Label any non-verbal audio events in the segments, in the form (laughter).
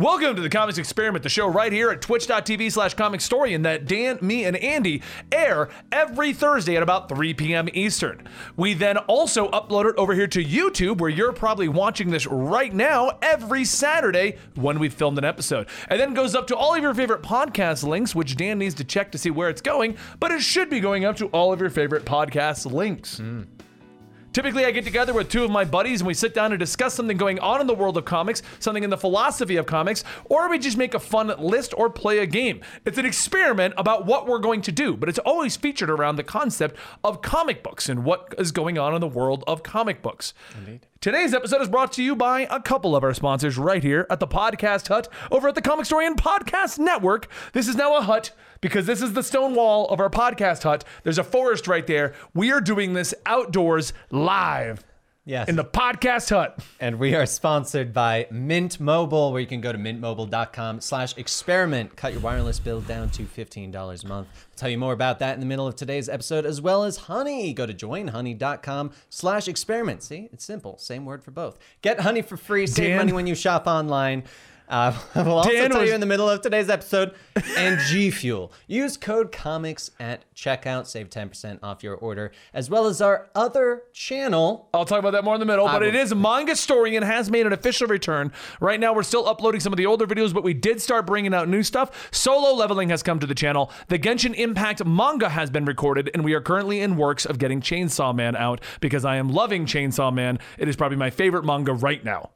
Welcome to the Comics Experiment, the show right here at twitch.tv slash comic story, and that Dan, me, and Andy air every Thursday at about 3 p.m. Eastern. We then also upload it over here to YouTube, where you're probably watching this right now every Saturday when we've filmed an episode. And then goes up to all of your favorite podcast links, which Dan needs to check to see where it's going, but it should be going up to all of your favorite podcast links. Hmm. Typically, I get together with two of my buddies and we sit down and discuss something going on in the world of comics, something in the philosophy of comics, or we just make a fun list or play a game. It's an experiment about what we're going to do, but it's always featured around the concept of comic books and what is going on in the world of comic books. Indeed. Today's episode is brought to you by a couple of our sponsors right here at the Podcast Hut over at the Comic Story and Podcast Network. This is now a hut because this is the stone wall of our podcast hut. There's a forest right there. We are doing this outdoors live Yes. in the podcast hut. and we are sponsored by Mint Mobile, where you can go to mintmobile.com slash experiment. Cut your wireless bill down to $15 a month. We'll tell you more about that in the middle of today's episode, as well as Honey. Go to joinhoney.com slash experiment. See, it's simple. Same word for both. Get Honey for free. Save Dan- money when you shop online. Uh, (laughs) we'll also Dan tell was- you in the middle of today's episode. And G Fuel. Use code COMICS at checkout. Save 10% off your order, as well as our other channel. I'll talk about that more in the middle, but will- it is Manga Story and has made an official return. Right now, we're still uploading some of the older videos, but we did start bringing out new stuff. Solo leveling has come to the channel. The Genshin Impact manga has been recorded, and we are currently in works of getting Chainsaw Man out because I am loving Chainsaw Man. It is probably my favorite manga right now.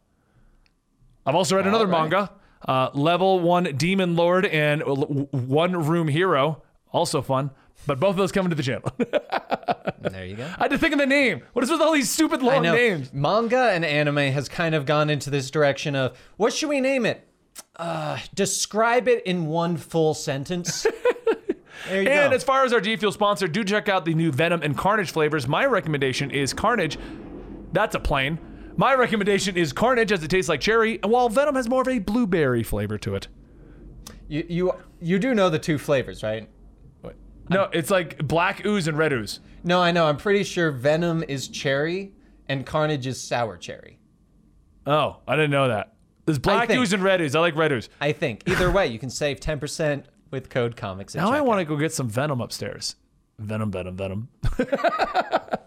I've also read another right. manga, uh, Level One Demon Lord and One Room Hero, also fun. But both of those coming to the channel. (laughs) There you go. I had to think of the name. What is with all these stupid long names? Manga and anime has kind of gone into this direction of what should we name it? Uh, describe it in one full sentence. (laughs) there you And go. as far as our G Fuel sponsor, do check out the new Venom and Carnage flavors. My recommendation is Carnage. That's a plane. My recommendation is Carnage as it tastes like cherry, while Venom has more of a blueberry flavor to it. you, you you do know the two flavors, right? What? No, it's like black ooze and red ooze. No, I know. I'm pretty sure Venom is cherry and Carnage is sour cherry. Oh, I didn't know that. There's black think- ooze and red ooze. I like red ooze. I think. Either way, you can save 10% with code comics. Now I want to go get some Venom upstairs. Venom, Venom, Venom.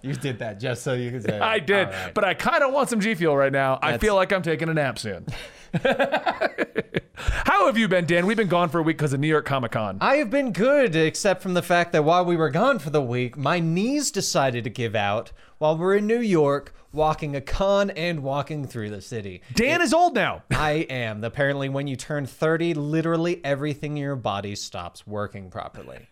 You did that just so you could say. I did, right. but I kind of want some G Fuel right now. I feel like I'm taking a nap soon. (laughs) How have you been, Dan? We've been gone for a week because of New York Comic Con. I have been good, except from the fact that while we were gone for the week, my knees decided to give out while we're in New York, walking a con and walking through the city. Dan is old now. (laughs) I am. Apparently, when you turn 30, literally everything in your body stops working properly.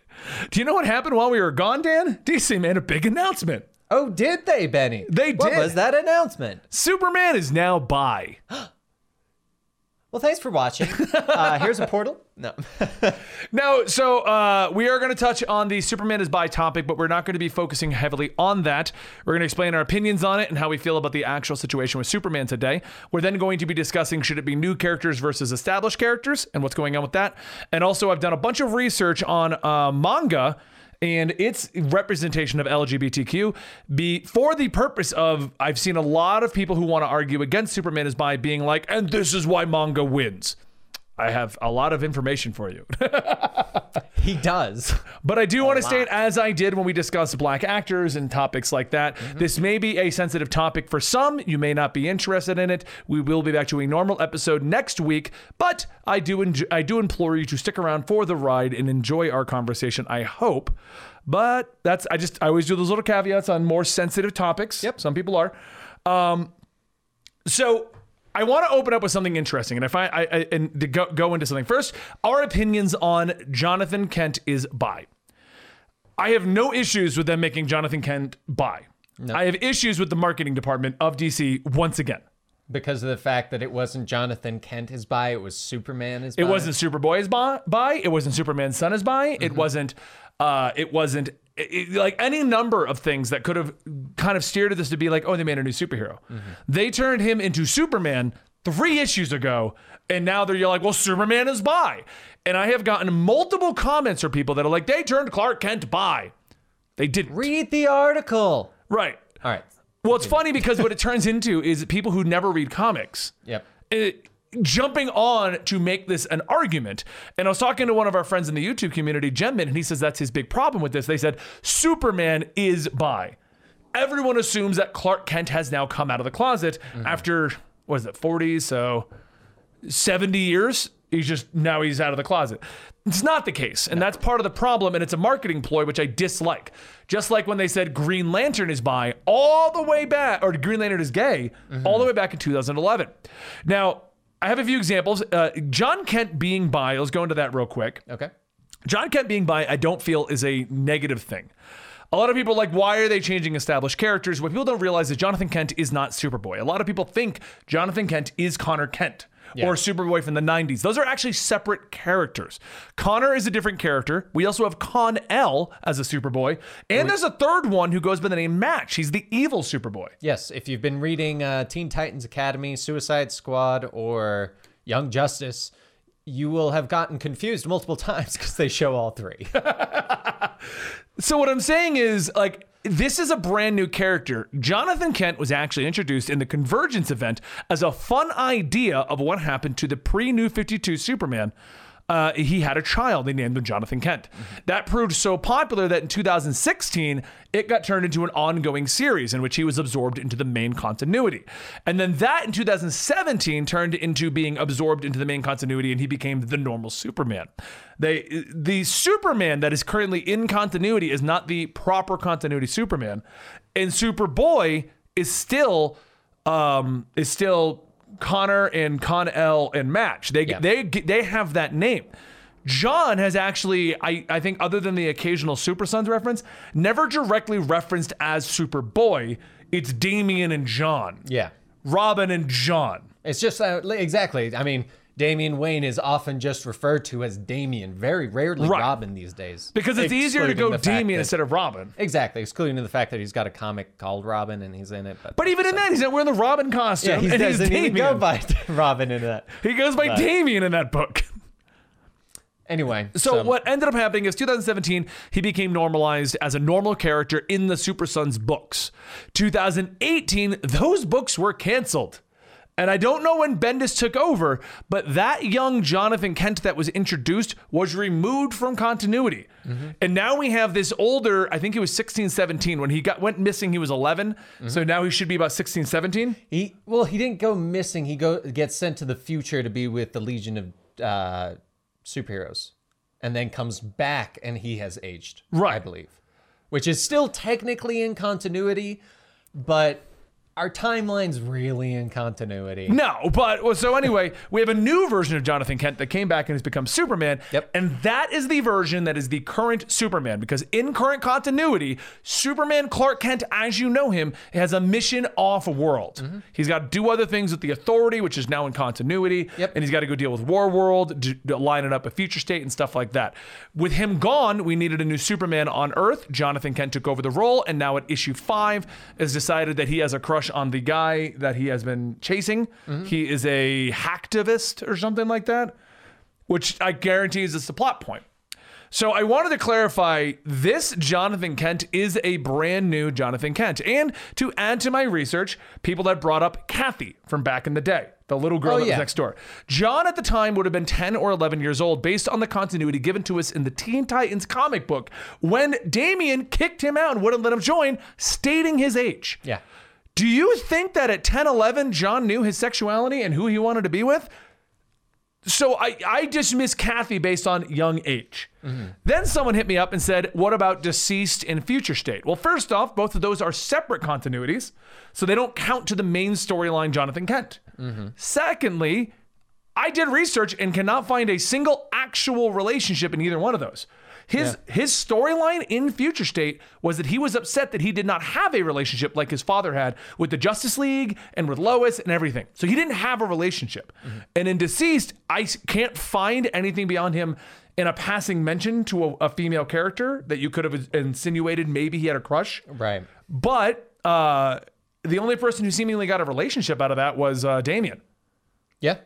Do you know what happened while we were gone, Dan? DC made a big announcement. Oh, did they, Benny? They What did. What was that announcement? Superman is now bi. (gasps) Well, thanks for watching. (laughs) Uh, here's a portal. No. (laughs) No, so uh, we are going to touch on the Superman is bi topic, but we're not going to be focusing heavily on that. We're going to explain our opinions on it and how we feel about the actual situation with Superman today. We're then going to be discussing should it be new characters versus established characters and what's going on with that. And also, I've done a bunch of research on uh, manga and its representation of LGBTQ be for the purpose of I've seen a lot of people who want to argue against Superman is bi being like, and this is why manga wins. I have a lot of information for you. (laughs) he does. (laughs) But I do want to state, as I did when we discussed black actors and topics like that, this may be a sensitive topic for some. You may not be interested in it. We will be back to a normal episode next week, but I do I do implore you to stick around for the ride and enjoy our conversation. I hope. But that's I just I always do those little caveats on more sensitive topics. Yep. Some people are. Um, so I want to open up with something interesting, and if I, I, I and to go, go into something first, our opinions on Jonathan Kent is bi. I have no issues with them making Jonathan Kent bi. I have issues with the marketing department of DC once again. Because of the fact that it wasn't Jonathan Kent is bi, it was Superman is bi. It wasn't Superboy is bi. bi. It wasn't Superman's son is bi. It wasn't. Uh, it wasn't it- like any number of things that could have kind of steered this to be like, oh, they made a new superhero. Mm-hmm. They turned him into Superman three issues ago, and now they're you're like, well, Superman is bi. And I have gotten multiple comments from people that are like, they turned Clark Kent bi. They didn't. Read the article. right. All right. Well, it's funny because what it turns into is people who never read comics Yep. it, jumping on to make this an argument. And I was talking to one of our friends in the YouTube community, Gemmin, and he says that's his big problem with this. They said Superman is bi. Everyone assumes that Clark Kent has now come out of the closet mm-hmm. after what is it, 40? So 70 years. He's just now he's out of the closet. It's not the case. And that's part of the problem. And it's a marketing ploy, which I dislike. Just like when they said Green Lantern is bi all the way back, or Green Lantern is gay mm-hmm. all the way back in 2011. Now, I have a few examples. Uh, John Kent being bi, let's go into that real quick. Okay. John Kent being bi, I don't feel is a negative thing. A lot of people are like, why are they changing established characters? What people don't realize is Jonathan Kent is not Superboy. A lot of people think Jonathan Kent is Connor Kent Yeah. or Superboy from the 90s. Those are actually separate characters. Connor is a different character. We also have Con L as a Superboy. And there's a third one who goes by the name Match. He's the evil Superboy. Yes, if you've been reading uh, Teen Titans Academy, Suicide Squad, or Young Justice, you will have gotten confused multiple (laughs) times because they show all three. (laughs) So what I'm saying is like this is a brand new character. Jonathan Kent was actually introduced in the Convergence event as a fun idea of what happened to the pre-New 52 Superman. Uh, he had a child. They named him Jonathan Kent. That proved so popular that in 2016, it got turned into an ongoing series in which he was absorbed into the main continuity. And then that in 2017 turned into being absorbed into the main continuity and he became the normal Superman. They the Superman that is currently in continuity is not the proper continuity Superman. And Superboy is still um is still Connor and Kon-El and Match. They Yeah. they they have that name. John has actually, I, I think, other than the occasional Super Sons reference, never directly referenced as Superboy. It's Damian and John, yeah. Robin and John. It's just uh, exactly. I mean, Damian Wayne is often just referred to as Damian, very rarely Right. Robin these days. Because it's easier to go Damian that- instead of Robin. Exactly, excluding the fact that he's got a comic called Robin and he's in it. But, But even in that, he's not wearing the Robin costume. yeah, he and doesn't he's even go by (laughs) Robin in that. He goes by Right. Damian in that book. Anyway, So, what ended up happening is 2017, he became normalized as a normal character in the Super Sons books. 2018, those books were canceled. And I don't know when Bendis took over, but that young Jonathan Kent that was introduced was removed from continuity. And now we have this older, I think he was 16, 17. When he got went missing, he was 11. So now he should be about 16, 17. He well, he didn't go missing. He go gets sent to the future to be with the Legion of uh, Superheroes, and then comes back, and he has aged. I believe, which is still technically in continuity, but our timeline's really in continuity. No, but well, so anyway, we have a new version of Jonathan Kent that came back and has become Superman. Yep. And that is the version that is the current Superman because in current continuity, Superman Clark Kent, as you know him, has a mission off world. Mm-hmm. He's got to do other things with the Authority, which is now in continuity. Yep. And he's got to go deal with War World, d- d- lining up a future state and stuff like that. With him gone, we needed a new Superman on Earth. Jonathan Kent took over the role, and now at issue five, has decided that he has a crush on the guy that he has been chasing. Mm-hmm. He is a hacktivist or something like that, which I guarantee is just a plot point. So I wanted to clarify this Jonathan Kent is a brand new Jonathan Kent. And to add to my research, people that brought up Kathy from back in the day, the little girl Oh, that yeah. was next door. John at the time would have been 10 or 11 years old based on the continuity given to us in the Teen Titans comic book when Damian kicked him out and wouldn't let him join, stating his age. Yeah. Do you think that at 10, 11, John knew his sexuality and who he wanted to be with? So I, I dismiss Kathy based on young age. Mm-hmm. Then someone hit me up and said, What about DCeased and future state? Well, first off, both of those are separate continuities, so they don't count to the main storyline, Jonathan Kent. Mm-hmm. Secondly, I did research and cannot find a single actual relationship in either one of those. His his storyline in Future State was that he was upset that he did not have a relationship like his father had with the Justice League and with Lois and everything. So he didn't have a relationship. And in DCeased, I can't find anything beyond him in a passing mention to a, a female character that you could have insinuated maybe he had a crush. Right. But uh, the only person who seemingly got a relationship out of that was uh, Damian. Yeah.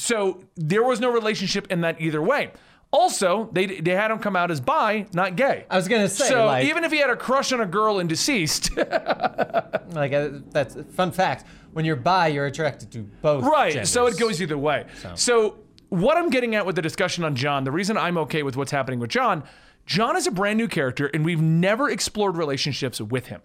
So there was no relationship in that either way. Also, they they had him come out as bi, not gay. I was gonna say, so like, even if he had a crush on a girl and DCeased, (laughs) like uh, that's fun fact. When you're bi, you're attracted to both. right? So it goes either way. So. what I'm getting at with the discussion on John, the reason I'm okay with what's happening with John, John is a brand new character, and we've never explored relationships with him.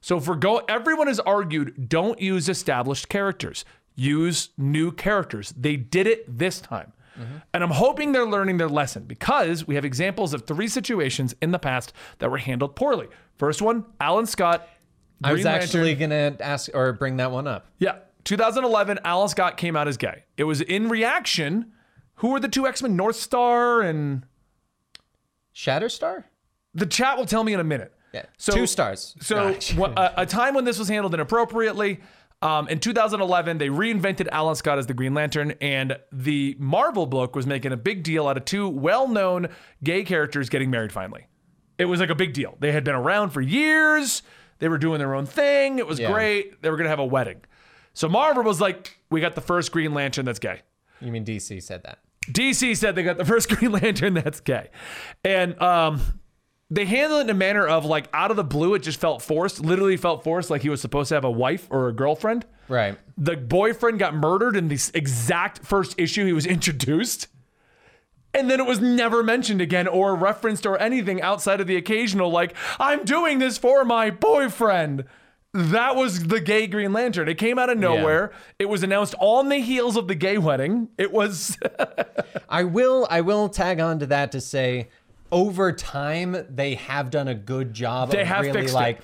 So if we're go, everyone has argued, don't use established characters, use new characters. They did it this time. Mm-hmm. And I'm hoping they're learning their lesson because we have examples of three situations in the past that were handled poorly. First one, Alan Scott. I was actually gonna ask or bring that one up. Yeah. 2011, Alan Scott came out as gay. It was in reaction. Who were the two X Men? North Star and Shatterstar. the chat will tell me in a minute. Yeah. So Two stars. So a, a time when this was handled inappropriately. Um, in 2011, they reinvented Alan Scott as the Green Lantern, and the Marvel book was making a big deal out of two well-known gay characters getting married finally. It was like a big deal. They had been around for years. They were doing their own thing. It was Yeah. great. They were gonna have a wedding. So Marvel was like, "We got the first Green Lantern that's gay." You mean DC said that? DC said they got the first (laughs) Green Lantern that's gay. And um, they handled it in a manner of like out of the blue, it just felt forced, literally felt forced, like he was supposed to have a wife or a girlfriend. Right. The boyfriend got murdered in the exact first issue he was (laughs) introduced. And then it was never mentioned again or referenced or anything outside of the occasional, like, I'm doing this for my boyfriend. That was the gay Green Lantern. It came out of nowhere. It was announced on the heels of the gay wedding. It was (laughs) I will I will tag on to that to say over time they have done a good job They of really fixed it. like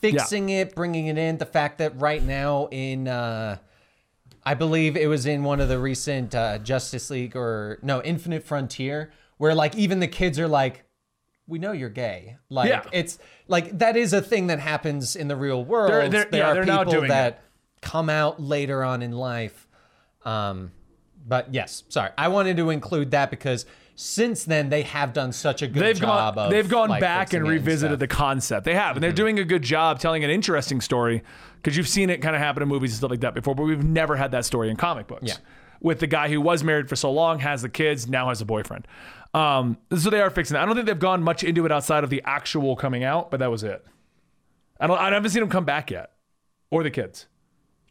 fixing it, bringing it in. The fact that right now in uh I believe it was in one of the recent uh, Justice League or no Infinite Frontier where like even the kids are like we know you're gay. Like Yeah. it's like that is a thing that happens in the real world. They're- they're- there yeah, are people that come out later on in life. Um, but yes, sorry, I wanted to include that because since then they have done such a good they've job gone of they've gone like, back and it revisited the concept. They have, and they're doing a good job telling an interesting story because you've seen it kind of happen in movies and stuff like that before, but we've never had that story in comic books. Yeah. With the guy who was married for so long, has the kids, now has a boyfriend. Um, so they are fixing that. I don't think they've gone much into it outside of the actual coming out, but that was it. I don't. I haven't seen them come back yet, or the kids.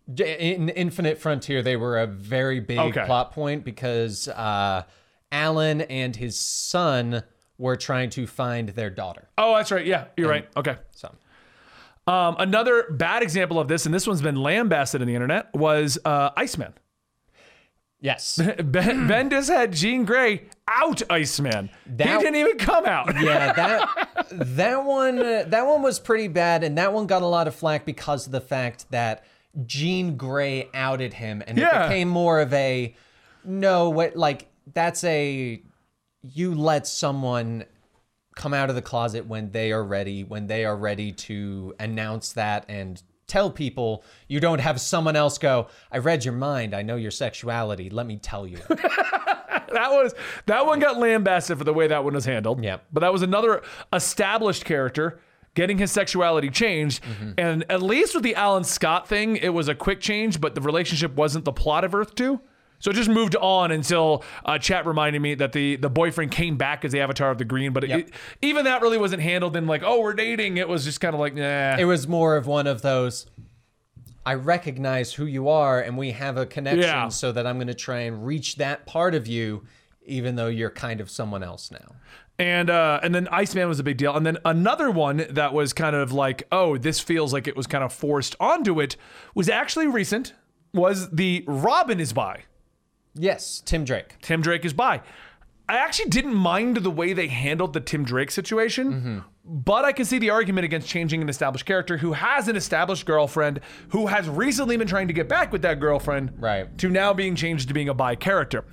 in Infinite Frontier. They were a very big Okay. plot point because uh, Alan and his son were trying to find their daughter. Oh, that's right. Yeah, you're right. Okay. So Um, another bad example of this, and this one's been lambasted in the internet, was uh, Iceman. yes, (laughs) Ben, Bendis had Jean Grey out Iceman. That- he didn't even come out. yeah, (laughs) that that one that one was pretty bad, and that one got a lot of flack because of the fact that Jean Grey outed him, and Yeah. it became more of a no, what like that's a you let someone come out of the closet when they are ready, when they are ready to announce that and tell people you don't have someone else go, I read your mind, I know your sexuality, let me tell you. (laughs) that was that one got lambasted for the way that one was handled. Yeah. But that was another established character getting his sexuality changed. Mm-hmm. And at least with the Alan Scott thing, it was a quick change, but the relationship wasn't the plot of Earth 2. So it just moved on until uh, chat reminded me that the the boyfriend came back as the avatar of the green, but it, Yep. it- even that really wasn't handled in like, oh, we're dating. It was just kind of like, nah. it was more of one of those I recognize who you are and we have a connection Yeah. so that I'm going to try and reach that part of you even though you're kind of someone else now. And uh, and then Iceman was a big deal. And then another one that was kind of like, oh, this feels like it was kind of forced onto it was actually recent. Was the Robin is bi Yes, Tim Drake. Tim Drake is bi. I actually didn't mind the way they handled the Tim Drake situation, Mm-hmm. but I can see the argument against changing an established character who has an established girlfriend who has recently been trying to get back with that girlfriend, Right. To now being changed to being a bi character.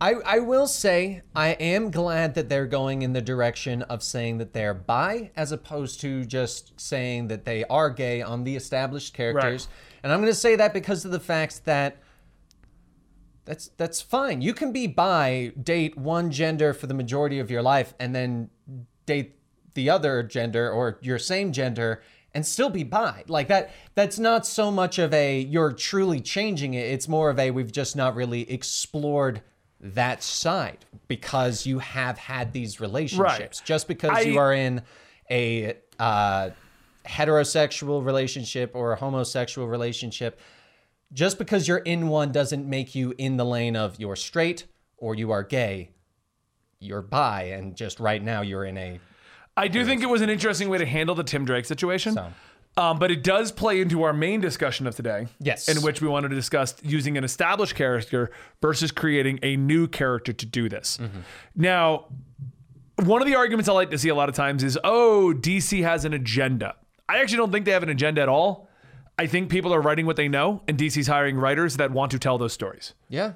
I, I will say I am glad that they're going in the direction of saying that they're bi as opposed to just saying that they are gay on the established characters. And I'm going to say that because of the fact that that's that's fine. You can be bi, date one gender for the majority of your life and then date the other gender or your same gender and still be bi. Like that that's not so much of a you're truly changing it. It's more of a we've just not really explored that side because you have had these relationships. Just because I- you are in a uh, heterosexual relationship or a homosexual relationship, just because you're in one doesn't make you in the lane of you're straight or you are gay. You're bi, and just right now you're in a I do think it was an interesting way to handle the Tim Drake situation. So. Um, but it does play into our main discussion of today. Yes. In which we wanted to discuss using an established character versus creating a new character to do this. Mm-hmm. Now, one of the arguments I like to see a lot of times is, oh, DC has an agenda. I actually don't think they have an agenda at all. I think people are writing what they know, and DC's hiring writers that want to tell those stories. yeah.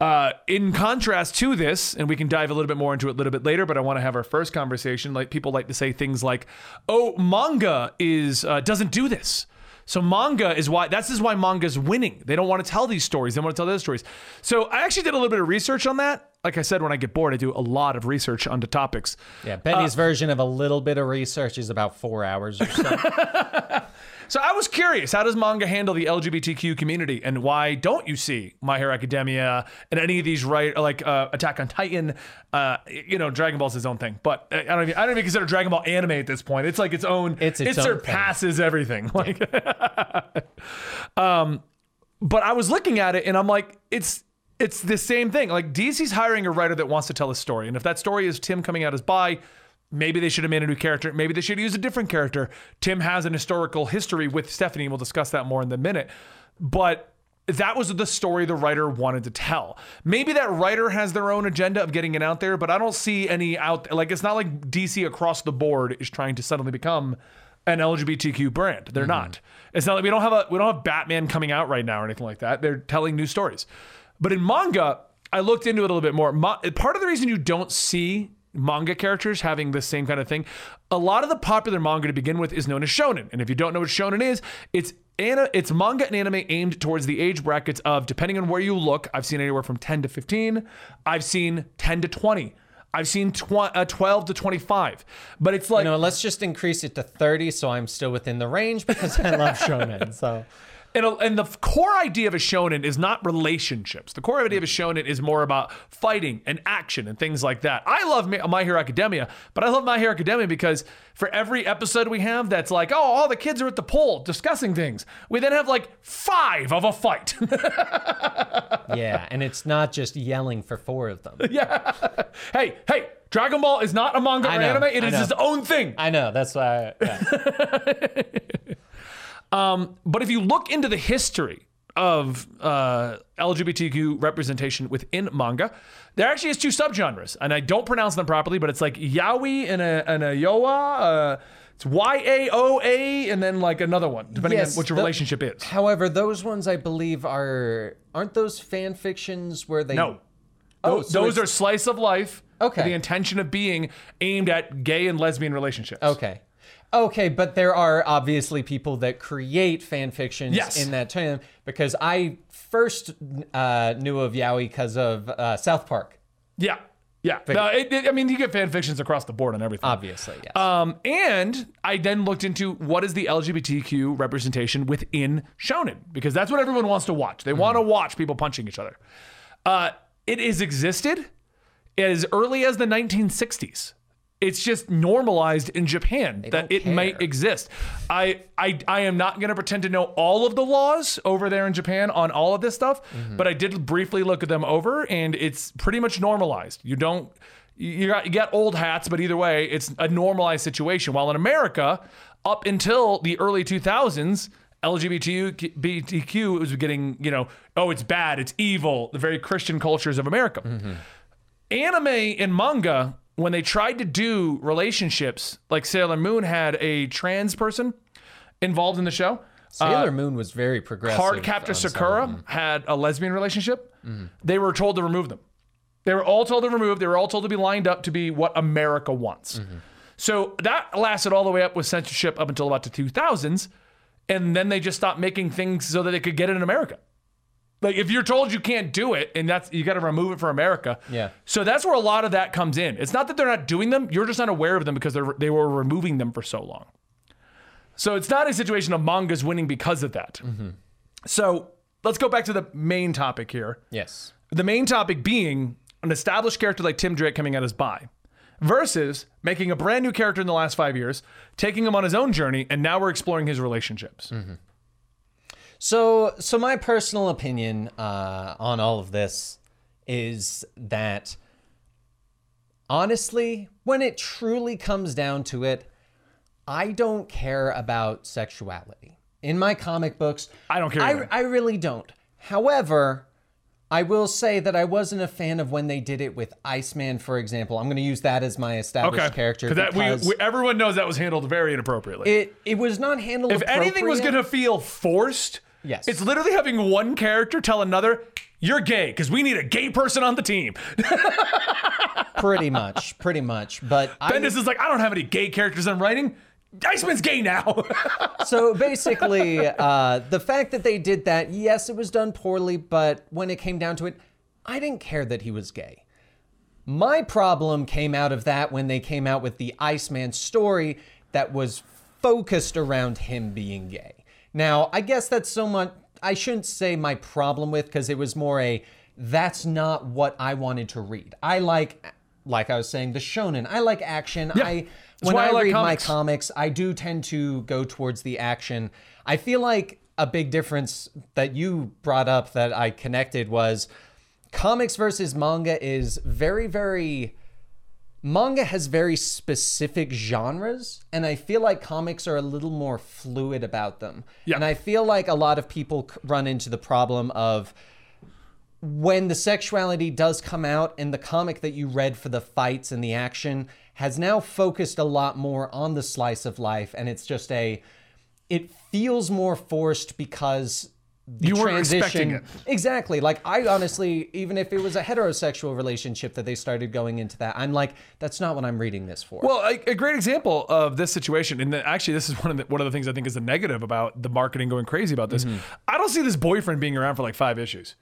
Uh, in contrast to this, and we can dive a little bit more into it a little bit later, but I want to have our first conversation. Like people like to say things like, "Oh, manga is uh, doesn't do this." So manga is why that's is why manga's winning. They don't want to tell these stories. They want to tell those stories. So I actually did a little bit of research on that. Like I said, when I get bored, I do a lot of research onto topics. Yeah. Benny's version of a little bit of research is about four hours or so. (laughs) So I was curious, how does manga handle the LGBTQ community, and why don't you see My Hero Academia and any of these right like uh, Attack on Titan? Uh, you know, Dragon Ball's its own thing, but I don't even I don't even consider Dragon Ball anime at this point. It's like its own. It's its it own thing. surpasses everything. (laughs) Like, um, but I was looking at it and I'm like, it's it's the same thing. Like DC's hiring a writer that wants to tell a story, and if that story is Tim coming out as bi, maybe they should have made a new character. Maybe they should use a different character. Tim has an historical history with Stephanie. We'll discuss that more in the minute. But that was the story the writer wanted to tell. Maybe that writer has their own agenda of getting it out there, but I don't see any out. Like it's not like DC across the board is trying to suddenly become an LGBTQ brand. They're mm-hmm. not. It's not like we don't have a we don't have Batman coming out right now or anything like that. They're telling new stories. But in manga, I looked into it a little bit more. Mo- part of the reason you don't see manga characters having the same kind of thing, a lot of the popular manga to begin with is known as shonen. And if you don't know what shonen is, it's ana- it's manga and anime aimed towards the age brackets of depending on where you look. I've seen anywhere from 10 to 15. I've seen 10 to 20. I've seen tw- uh, 12 to 25. But it's like You know, let's just increase it to 30 so I'm still within the range because I love shonen. So (laughs) And, a- and the core idea of a shonen is not relationships. The core idea of a shonen is more about fighting and action and things like that. I love Ma- My Hero Academia, but I love My Hero Academia because for every episode we have that's like, oh, all the kids are at the pool discussing things, we then have like five of a fight. (laughs) yeah, and it's not just yelling for four of them. Yeah. Hey, hey, Dragon Ball is not a manga I or know, anime, It I is know. its own thing. I know, that's why. yeah. (laughs) But if you look into the history of uh, LGBTQ representation within manga, there actually is two subgenres, and I don't pronounce them properly, but it's like yaoi and a and a yoa. Uh, it's Y A O A, and then like another one, depending Yes, on what your the- relationship is. However, those ones I believe are aren't those fan fictions where they No. Oh, Those, so those are slice of life. Okay. with The intention of being aimed at gay and lesbian relationships. Okay. Okay, but there are obviously people that create fan fictions Yes. in that term because I first uh, knew of Yaoi because of uh, South Park, Yeah. Yeah. No, it, it- I mean, you get fan fictions across the board on everything. obviously. Yes. Um, and I then looked into what is the LGBTQ representation within shonen because that's what everyone wants to watch. They want to watch people punching each other. Uh, it has existed as early as the 1960s. It's just normalized in Japan that don't it might exist. I I I am not going to pretend to know all of the laws over there in Japan on all of this stuff, mm-hmm. but I did briefly look at them over, and it's pretty much normalized. You don't you got you get old hats, but either way, it's a normalized situation. While in America, up until the early 2000s. LGBTQ was getting, you know, oh, it's bad, it's evil, the very Christian cultures of America mm-hmm. anime and manga when they tried to do relationships like sailor moon had a trans person involved in the show. Sailor uh, Moon was very progressive. card captor on some of sakura had a lesbian relationship. Mm-hmm. They were told to remove them. They were all told to remove they were all told to be lined up to be what america wants. Mm-hmm. So that lasted all the way up with censorship up until about the 2000s and then they just stopped making things so that they could get it in america like if you're told you can't do it and that's you got to remove it for America. Yeah. So that's where a lot of that comes in. It's not that they're not doing them, you're just not aware of them because they're they were removing them for so long. So it's not a situation of mangas winning because of that. Mm-hmm. So let's go back to the main topic here. Yes. The main topic being an established character like Tim Drake coming out as bi, versus making a brand new character in the last five years, taking him on his own journey, and now we're exploring his relationships. So, so my personal opinion uh, on all of this is that honestly, when it truly comes down to it, I don't care about sexuality in my comic books. I don't care I. I really don't. However, I will say that I wasn't a fan of when they did it with Iceman, for example. I'm going to use that as my established Okay, character that because we, we, everyone knows that was handled very inappropriately. it it was not handled. if anything was going to feel forced, Yes. it's literally having one character tell another, "You're gay," because we need a gay person on the team. (laughs) pretty much, pretty much. But I Bendis is like, "I don't have any gay characters I'm writing. Iceman's gay now." (laughs) So basically, uh, the fact that they did that, yes, it was done poorly, but when it came down to it, I didn't care that he was gay. My problem came out of that when they came out with the Iceman story that was focused around him being gay. Now, I guess that's so much, I shouldn't say my problem with, because it was more a that's not what I wanted to read. I like, like I was saying, the shonen. I like action. I when I, I like read comics. my comics, I do tend to go towards the action. I feel like a big difference that you brought up that I connected was comics versus manga is very, very. Manga has very specific genres, and I feel like comics are a little more fluid about them. Yeah. And I feel like a lot of people run into the problem of when the sexuality does come out and the comic that you read for the fights and the action has now focused a lot more on the slice of life and it's just a it feels more forced because You weren't expecting it. exactly like i honestly even if it was a heterosexual relationship that they started going into that i'm like that's not what i'm reading this for Well, a, a great example of this situation, and the- actually, this is one of the, one of the things I think is the negative about the marketing going crazy about this. Mm-hmm. I don't see this boyfriend being around for like five issues.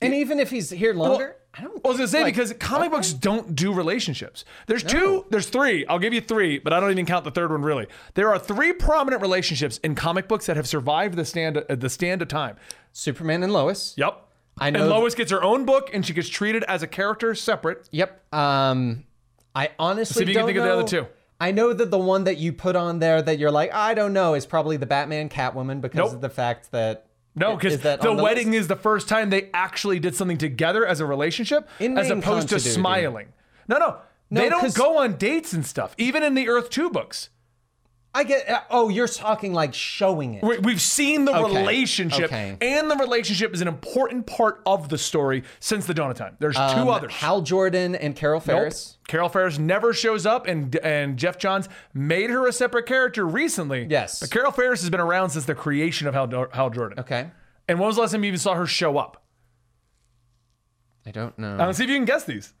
and even if he's here longer i don't I was gonna say like, because comic books don't do relationships. There's two, there's three. I'll give you three, but I don't even count the third one really. There are three prominent relationships in comic books that have survived the stand uh, the stand of time. superman and lois Yep. I know- And Lois gets her own book, and she gets treated as a character separate. Yep. Um, I honestly See if you can think of the other two. I know that the one that you put on there that you're like, I don't know, is probably the Batman Catwoman because Nope. of the fact that No, because the the wedding list? is the first time they actually did something together as a relationship, In as opposed to smiling. No, no, they don't go on dates and stuff. Even in the Earth Two books, I get. uh, Oh, you're talking like showing it. We- we've seen the Okay, relationship, okay. and the relationship is an important part of the story since the dawn of time. There's two Um, others. Hal Jordan and Carol. Ferris. Carol Ferris never shows up, and and Geoff Johns made her a separate character recently. Yes. but Carol Ferris has been around since the creation of Hal, Hal Jordan. Okay. And when was the last time you even saw her show up? I don't know. Uh, see if you can guess these.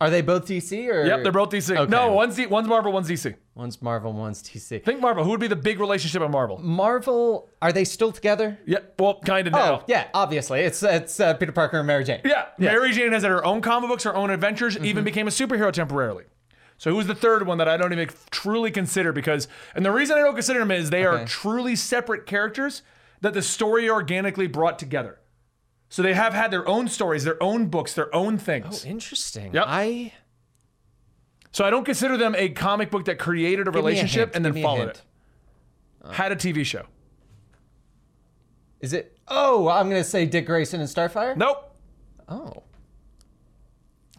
Are they both DC or? Yep, they're both DC. Okay. No, one's D, one's Marvel, one's DC. One's Marvel, one's DC. Think Marvel. Who would be the big relationship on Marvel? Marvel. Are they still together? Yeah, well, kind of now. Oh, yeah. Obviously, it's it's uh, Peter Parker and Mary Jane. Yeah, Mary Jane has had her own comic books, her own adventures, Mm-hmm. even became a superhero temporarily. So who's the third one that I don't even truly consider because, and the reason I don't consider them is they are truly separate characters that the story organically brought together. So they have had their own stories, their own books, their own things. Oh, interesting. Yep. I So I don't consider them a comic book that created a me a relationship hint, and then me a followed hint. it. Had a TV show. is it. Oh, I'm gonna say Dick Grayson and Starfire. Nope. Oh.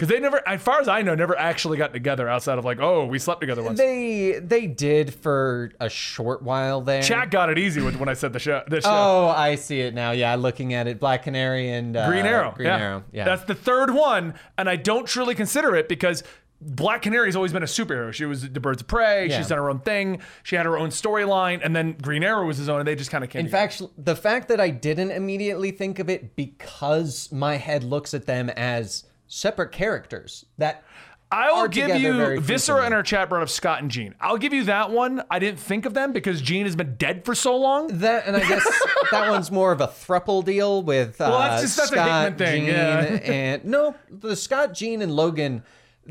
Because they never, as far as I know, never actually got together outside of like, oh, we slept together once. They they did for a short while there. Chat got it easy with when I said the show. The show. Oh, I see it now. Yeah, looking at it, Black Canary and uh, Green Arrow. Green yeah. Arrow. Yeah. That's the third one, and I don't truly consider it because Black Canary's always been a superhero. She was the Birds of Prey. Yeah. She's done her own thing. She had her own storyline, and then Green Arrow was his own, and they just kind of came. in together. fact, the fact that I didn't immediately think of it because my head looks at them as separate characters. That I will give you Viscera in our chat brought up Scott and Jean. I'll give you that one. I didn't think of them because Jean has been dead for so long. that, and I guess (laughs) that one's more of a thruple deal with uh, that's just- that's a Scott, Hickman thing, Jean, yeah. and no, the Scott, Jean, and Logan.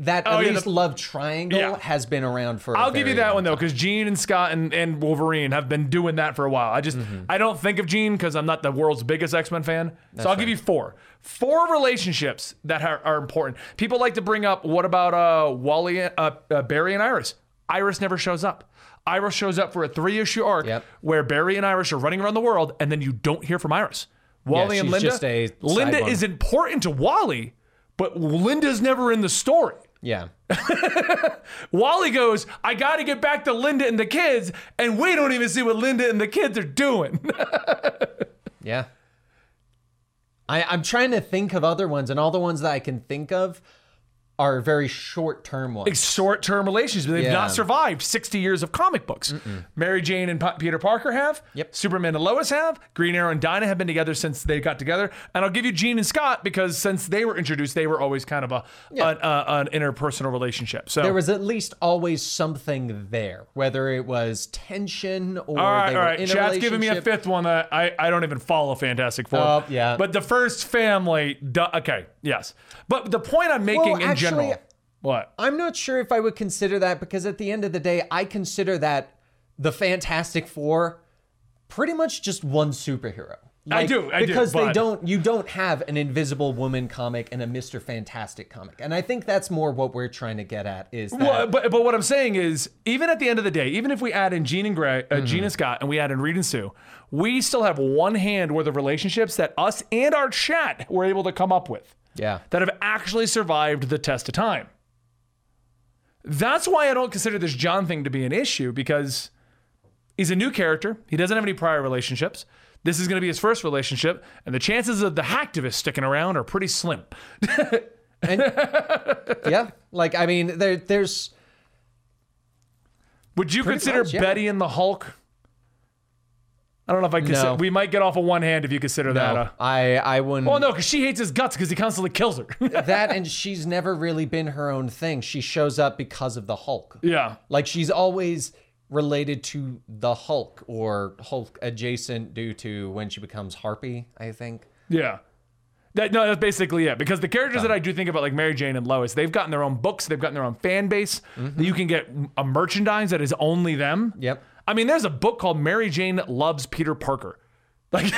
That Oh, at yeah, least the- love triangle Yeah. has been around for. I'll give you that one though, because Jean and Scott and, and Wolverine have been doing that for a while. I just Mm-hmm. I don't think of Jean because I'm not the world's biggest X Men fan. so I'll give you four. Four relationships that are, are important. People like to bring up what about uh Wally, uh, uh, Barry and Iris? Iris never shows up. Iris shows up for a three issue arc Yep. where Barry and Iris are running around the world, and then you don't hear from Iris. Wally and Linda. Linda one. is important to Wally, but Linda's never in the story. Yeah. (laughs) Wally goes, I got to get back to Linda and the kids, and we don't even see what Linda and the kids are doing. (laughs) Yeah. I, I'm trying to think of other ones, and all the ones that I can think of are very short term ones. Short term relationships. They've Yeah. not survived 60 years of comic books. Mary Jane and Pa- Peter Parker have. Yep. Superman and Lois have. Green Arrow and Dinah have been together since they got together. And I'll give you Jean and Scott because since they were introduced, they were always kind of a an, uh, an interpersonal relationship. So There was at least always something there, whether it was tension or All right, they all right. in a giving me a fifth one that I, I don't even follow Fantastic Four. Oh, yeah. But the first family, duh, okay, yes. But the point I'm making Well, in actually, general, what? I'm not sure if I would consider that because at the end of the day, I consider that the Fantastic Four pretty much just one superhero. I do, I do, because they but- don't. You don't have an Invisible Woman comic and a Mister Fantastic comic, and I think that's more what we're trying to get at. Is that Well, but but what I'm saying is, even at the end of the day, even if we add in Jean and Gray, uh, Mm-hmm. Jean and Scott, and we add in Reed and Sue, we still have one hand worth of relationships that us and our chat were able to come up with yeah, that have actually survived the test of time. That's why I don't consider this John thing to be an issue because he's a new character. He doesn't have any prior relationships. This is going to be his first relationship, and the chances of the hacktivist sticking around are pretty slim. (laughs) and, yeah. Like I mean, there, there's Would you consider much, yeah. Betty and the Hulk? I don't know if I consider. No. We might get off of one hand if you consider that. Uh, I I wouldn't. well, no, because she hates his guts because he constantly kills her. (laughs) that and she's never really been her own thing. She shows up because of the Hulk. yeah. Like she's always related to the Hulk or Hulk adjacent due to when she becomes Harpy, I think. Yeah. That, no, that's basically it. Because the characters that I do think about, like Mary Jane and Lois, they've gotten their own books, they've gotten their own fan base. That you can get a merchandise that is only them. Yep. I mean, there's a book called Mary Jane Loves Peter Parker. Like (laughs)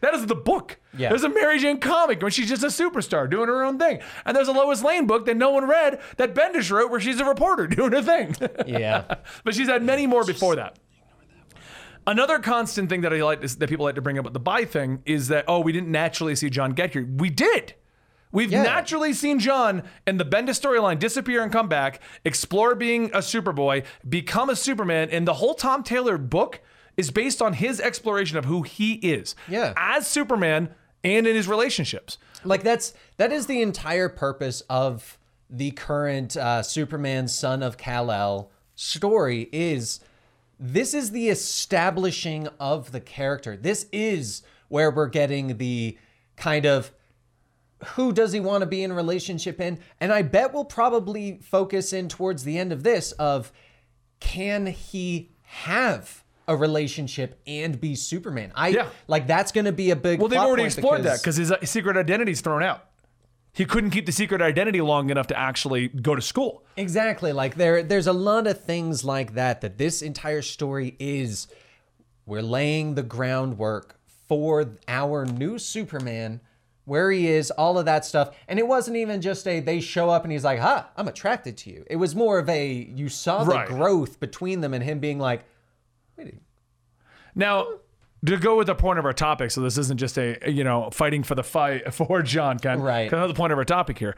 that is the book. Yeah. There's a Mary Jane comic where she's just a superstar doing her own thing. And there's a Lois Lane book that no one read that Bendis wrote where she's a reporter (laughs) doing her thing. Yeah. (laughs) but she's had many more before that. Another constant thing that I like that people like to bring up with the bi thing is that oh we didn't naturally see John get here. We did. We've Yeah. naturally seen John and the Bendis storyline disappear and come back, explore being a Superboy, become a Superman, and the whole Tom Taylor book is based on his exploration of who he is Yeah. as Superman and in his relationships. like that's that is the entire purpose of the current uh, Superman son of Kal-El story is this is the establishing of the character. This is where we're getting the kind of who does he want to be in relationship in? And I bet we'll probably focus in towards the end of this of can he have a relationship and be Superman? I Yeah. like that's going to be a big Well, they've already explored that because his uh, secret identity's thrown out. He couldn't keep the secret identity long enough to actually go to school. Exactly. Like there there's a lot of things like that that this entire story is we're laying the groundwork for our new Superman where he is, all of that stuff. And it wasn't even just a they show up and he's like, "Ha, I'm attracted to you." It was more of a you saw the Right. growth between them and him being like, "Wait, Now, to go with the point of our topic, so this isn't just a you know fighting for the fight (laughs) for John Ken. Right. the point of our topic here.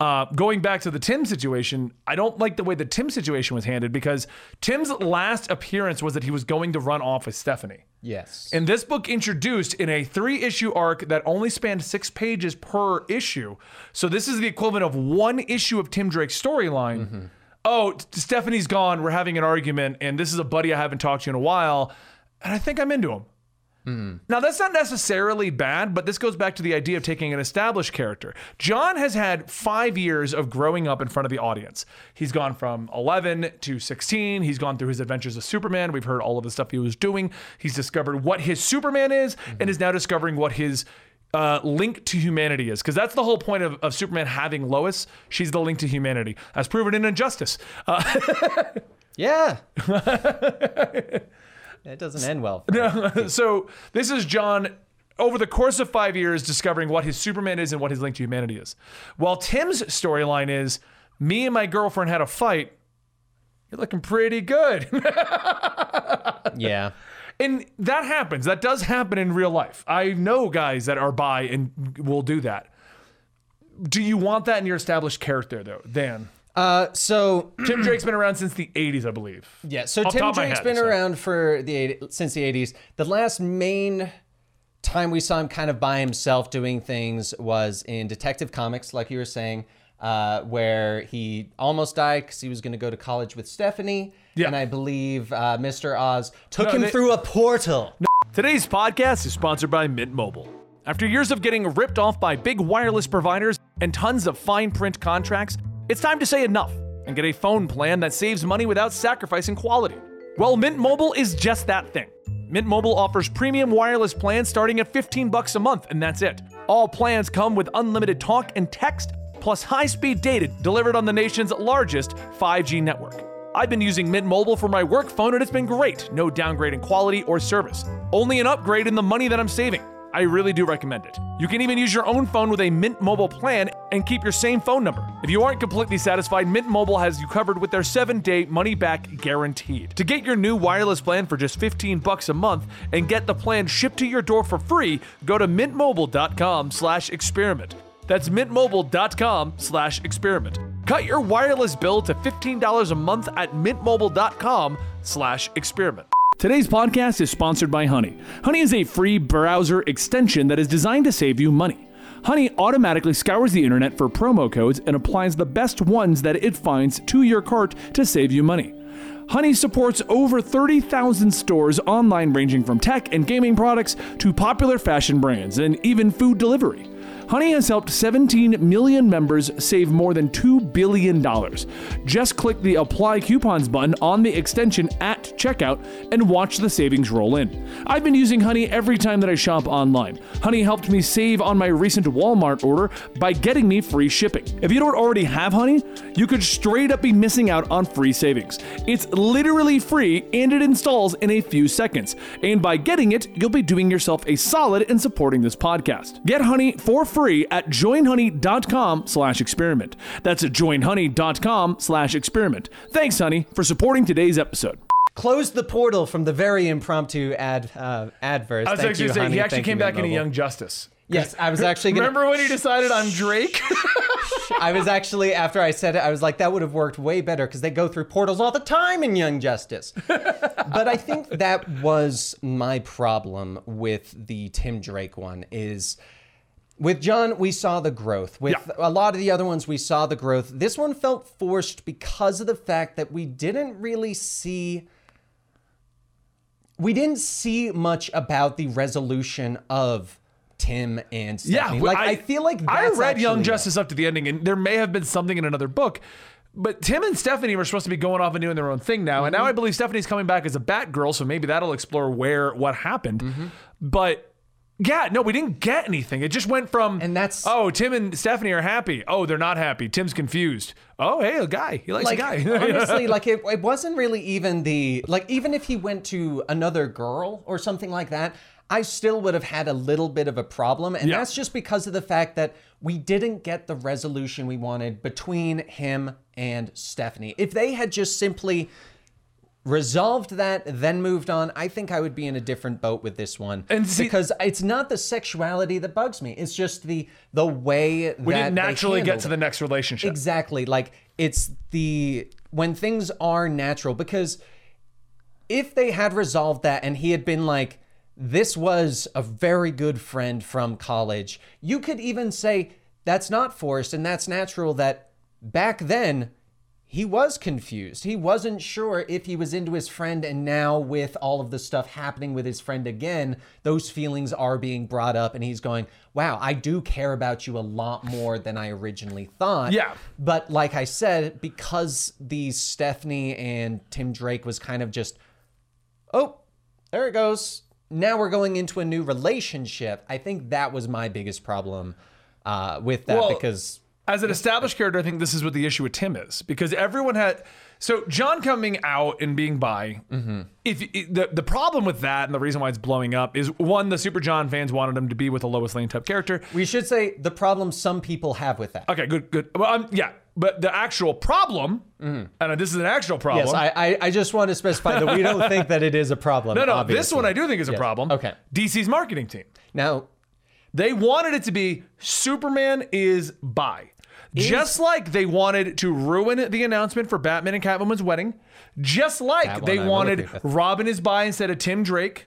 Uh, going back to the Tim situation, I don't like the way the Tim situation was handled because Tim's last appearance was that he was going to run off with Stephanie. yes." And this book introduced in a three issue arc that only spanned six pages per issue. So this is the equivalent of one issue of Tim Drake's storyline. Oh, Stephanie's gone. We're having an argument, and this is a buddy I haven't talked to in a while, and I think I'm into him. Now, that's not necessarily bad, but this goes back to the idea of taking an established character. John has had five years of growing up in front of the audience. He's gone from 11 to 16. He's gone through his adventures as Superman. We've heard all of the stuff he was doing. He's discovered what his Superman is and is now discovering what his uh, link to humanity is because that's the whole point of, of Superman having Lois. She's the link to humanity, as proven in Injustice. Uh, (laughs) Yeah. (laughs) it doesn't end well. her. (laughs) so this is John over the course of five years discovering what his Superman is and what his link to humanity is. While Tim's storyline is me and my girlfriend had a fight. You're looking pretty good. (laughs) Yeah. and that happens. That does happen in real life. I know guys that are bi and will do that. Do you want that in your established character though, Dan? Uh, so (clears throat) Tim Drake's been around since the 80s, I believe. yeah, so Off Tim top of my Drake's head, been so. around for the 80, since the 80s. The last main time we saw him kind of by himself doing things was in Detective Comics, like you were saying, uh, where he almost died because he was going to go to college with Stephanie. Yeah. And I believe uh, Mr. Oz took No, him they- through a portal. Today's podcast is sponsored by Mint Mobile. After years of getting ripped off by big wireless providers and tons of fine print contracts, it's time to say enough and get a phone plan that saves money without sacrificing quality. Well, Mint Mobile is just that thing. Mint Mobile offers premium wireless plans starting at 15 bucks a month, and that's it. All plans come with unlimited talk and text, plus high-speed data delivered on the nation's largest 5G network. I've been using Mint Mobile for my work phone and it's been great. No downgrade in quality or service. Only an upgrade in the money that I'm saving. I really do recommend it. You can even use your own phone with a Mint Mobile plan and keep your same phone number. If you aren't completely satisfied, Mint Mobile has you covered with their 7-day money-back guaranteed. To get your new wireless plan for just 15 bucks a month and get the plan shipped to your door for free, go to mintmobile.com/experiment. That's mintmobile.com slash experiment. Cut your wireless bill to $15 a month at mintmobile.com slash experiment. Today's podcast is sponsored by Honey. Honey is a free browser extension that is designed to save you money. Honey automatically scours the internet for promo codes and applies the best ones that it finds to your cart to save you money. Honey supports over 30,000 stores online, ranging from tech and gaming products to popular fashion brands and even food delivery. Honey has helped 17 million members save more than $2 billion. Just click the Apply Coupons button on the extension at checkout and watch the savings roll in. I've been using Honey every time that I shop online. Honey helped me save on my recent Walmart order by getting me free shipping. If you don't already have Honey, you could straight up be missing out on free savings. It's literally free and it installs in a few seconds. And by getting it, you'll be doing yourself a solid in supporting this podcast. Get Honey for free at joinhoney.com slash experiment. That's at joinhoney.com slash experiment. Thanks, Honey, for supporting today's episode. Closed the portal from the very impromptu ad uh, adverse. I was Thank actually you, saying honey. he actually Thank came you, back Mint into Young Justice. Yes, I was actually gonna. Remember when he decided on Drake? (laughs) I was actually after I said it, I was like, that would have worked way better because they go through portals all the time in Young Justice. (laughs) but I think that was my problem with the Tim Drake one is with John, we saw the growth. With Yeah. a lot of the other ones, we saw the growth. This one felt forced because of the fact that we didn't really see. We didn't see much about the resolution of Tim and Stephanie. Yeah, like I, feel like I read Young. Justice up to the ending, and there may have been something in another book. But Tim and Stephanie were supposed to be going off and doing their own thing now, and now Mm-hmm. I believe Stephanie's coming back as a Batgirl, so maybe that'll explore where what happened. Mm-hmm. But yeah, no, we didn't get anything. It just went from And that's- oh, Tim and Stephanie are happy. Oh, they're not happy. Tim's confused. Oh, hey, a guy. He likes like a guy. (laughs) honestly like it, it wasn't really even the like even if he went to another girl or something like that i still would have had a little bit of a problem and Yeah. that's just because of the fact that we didn't get the resolution we wanted between him and stephanie if they had just simply resolved that then moved on. I think i would be in a different boat with this one. And see- because it's not the sexuality that bugs me. It's just the the way we that didn't naturally get to the next relationship. Exactly. Like it's the when things are natural. Because if they had resolved that and he had been like this was a very good friend from college, you could even say that's not forced and that's natural that back then he was confused. He wasn't sure if he was into his friend, and now with all of the stuff happening with his friend again, those feelings are being brought up, and he's going, Wow, I do care about you a lot more than I originally thought. Yeah. But like I said, because these Stephanie and Tim Drake was kind of just, Oh, there it goes. now we're going into a new relationship. I think that was my biggest problem uh, with that Well, because As an established character, I think this is what the issue with Tim is because everyone had. So John coming out and being bi. Mm-hmm. If the the problem with that and the reason why it's blowing up is one, the Super John fans wanted him to be with a Lois Lane type character. we should say the problem some people have with that. Okay, good, good. Well, um, yeah, but the actual problem, and this is an actual problem. Mm-hmm. Yes, I, I, I just want to specify that we don't think that it is a problem. no, no, this one I do think is a problem. Okay. DC's marketing team. Now, They wanted it to be Superman is bi. Just like they wanted to ruin the announcement for Batman and Catwoman's wedding. Just like That one they I wanted agree with. Mm-hmm. Robin is bi instead of Tim Drake.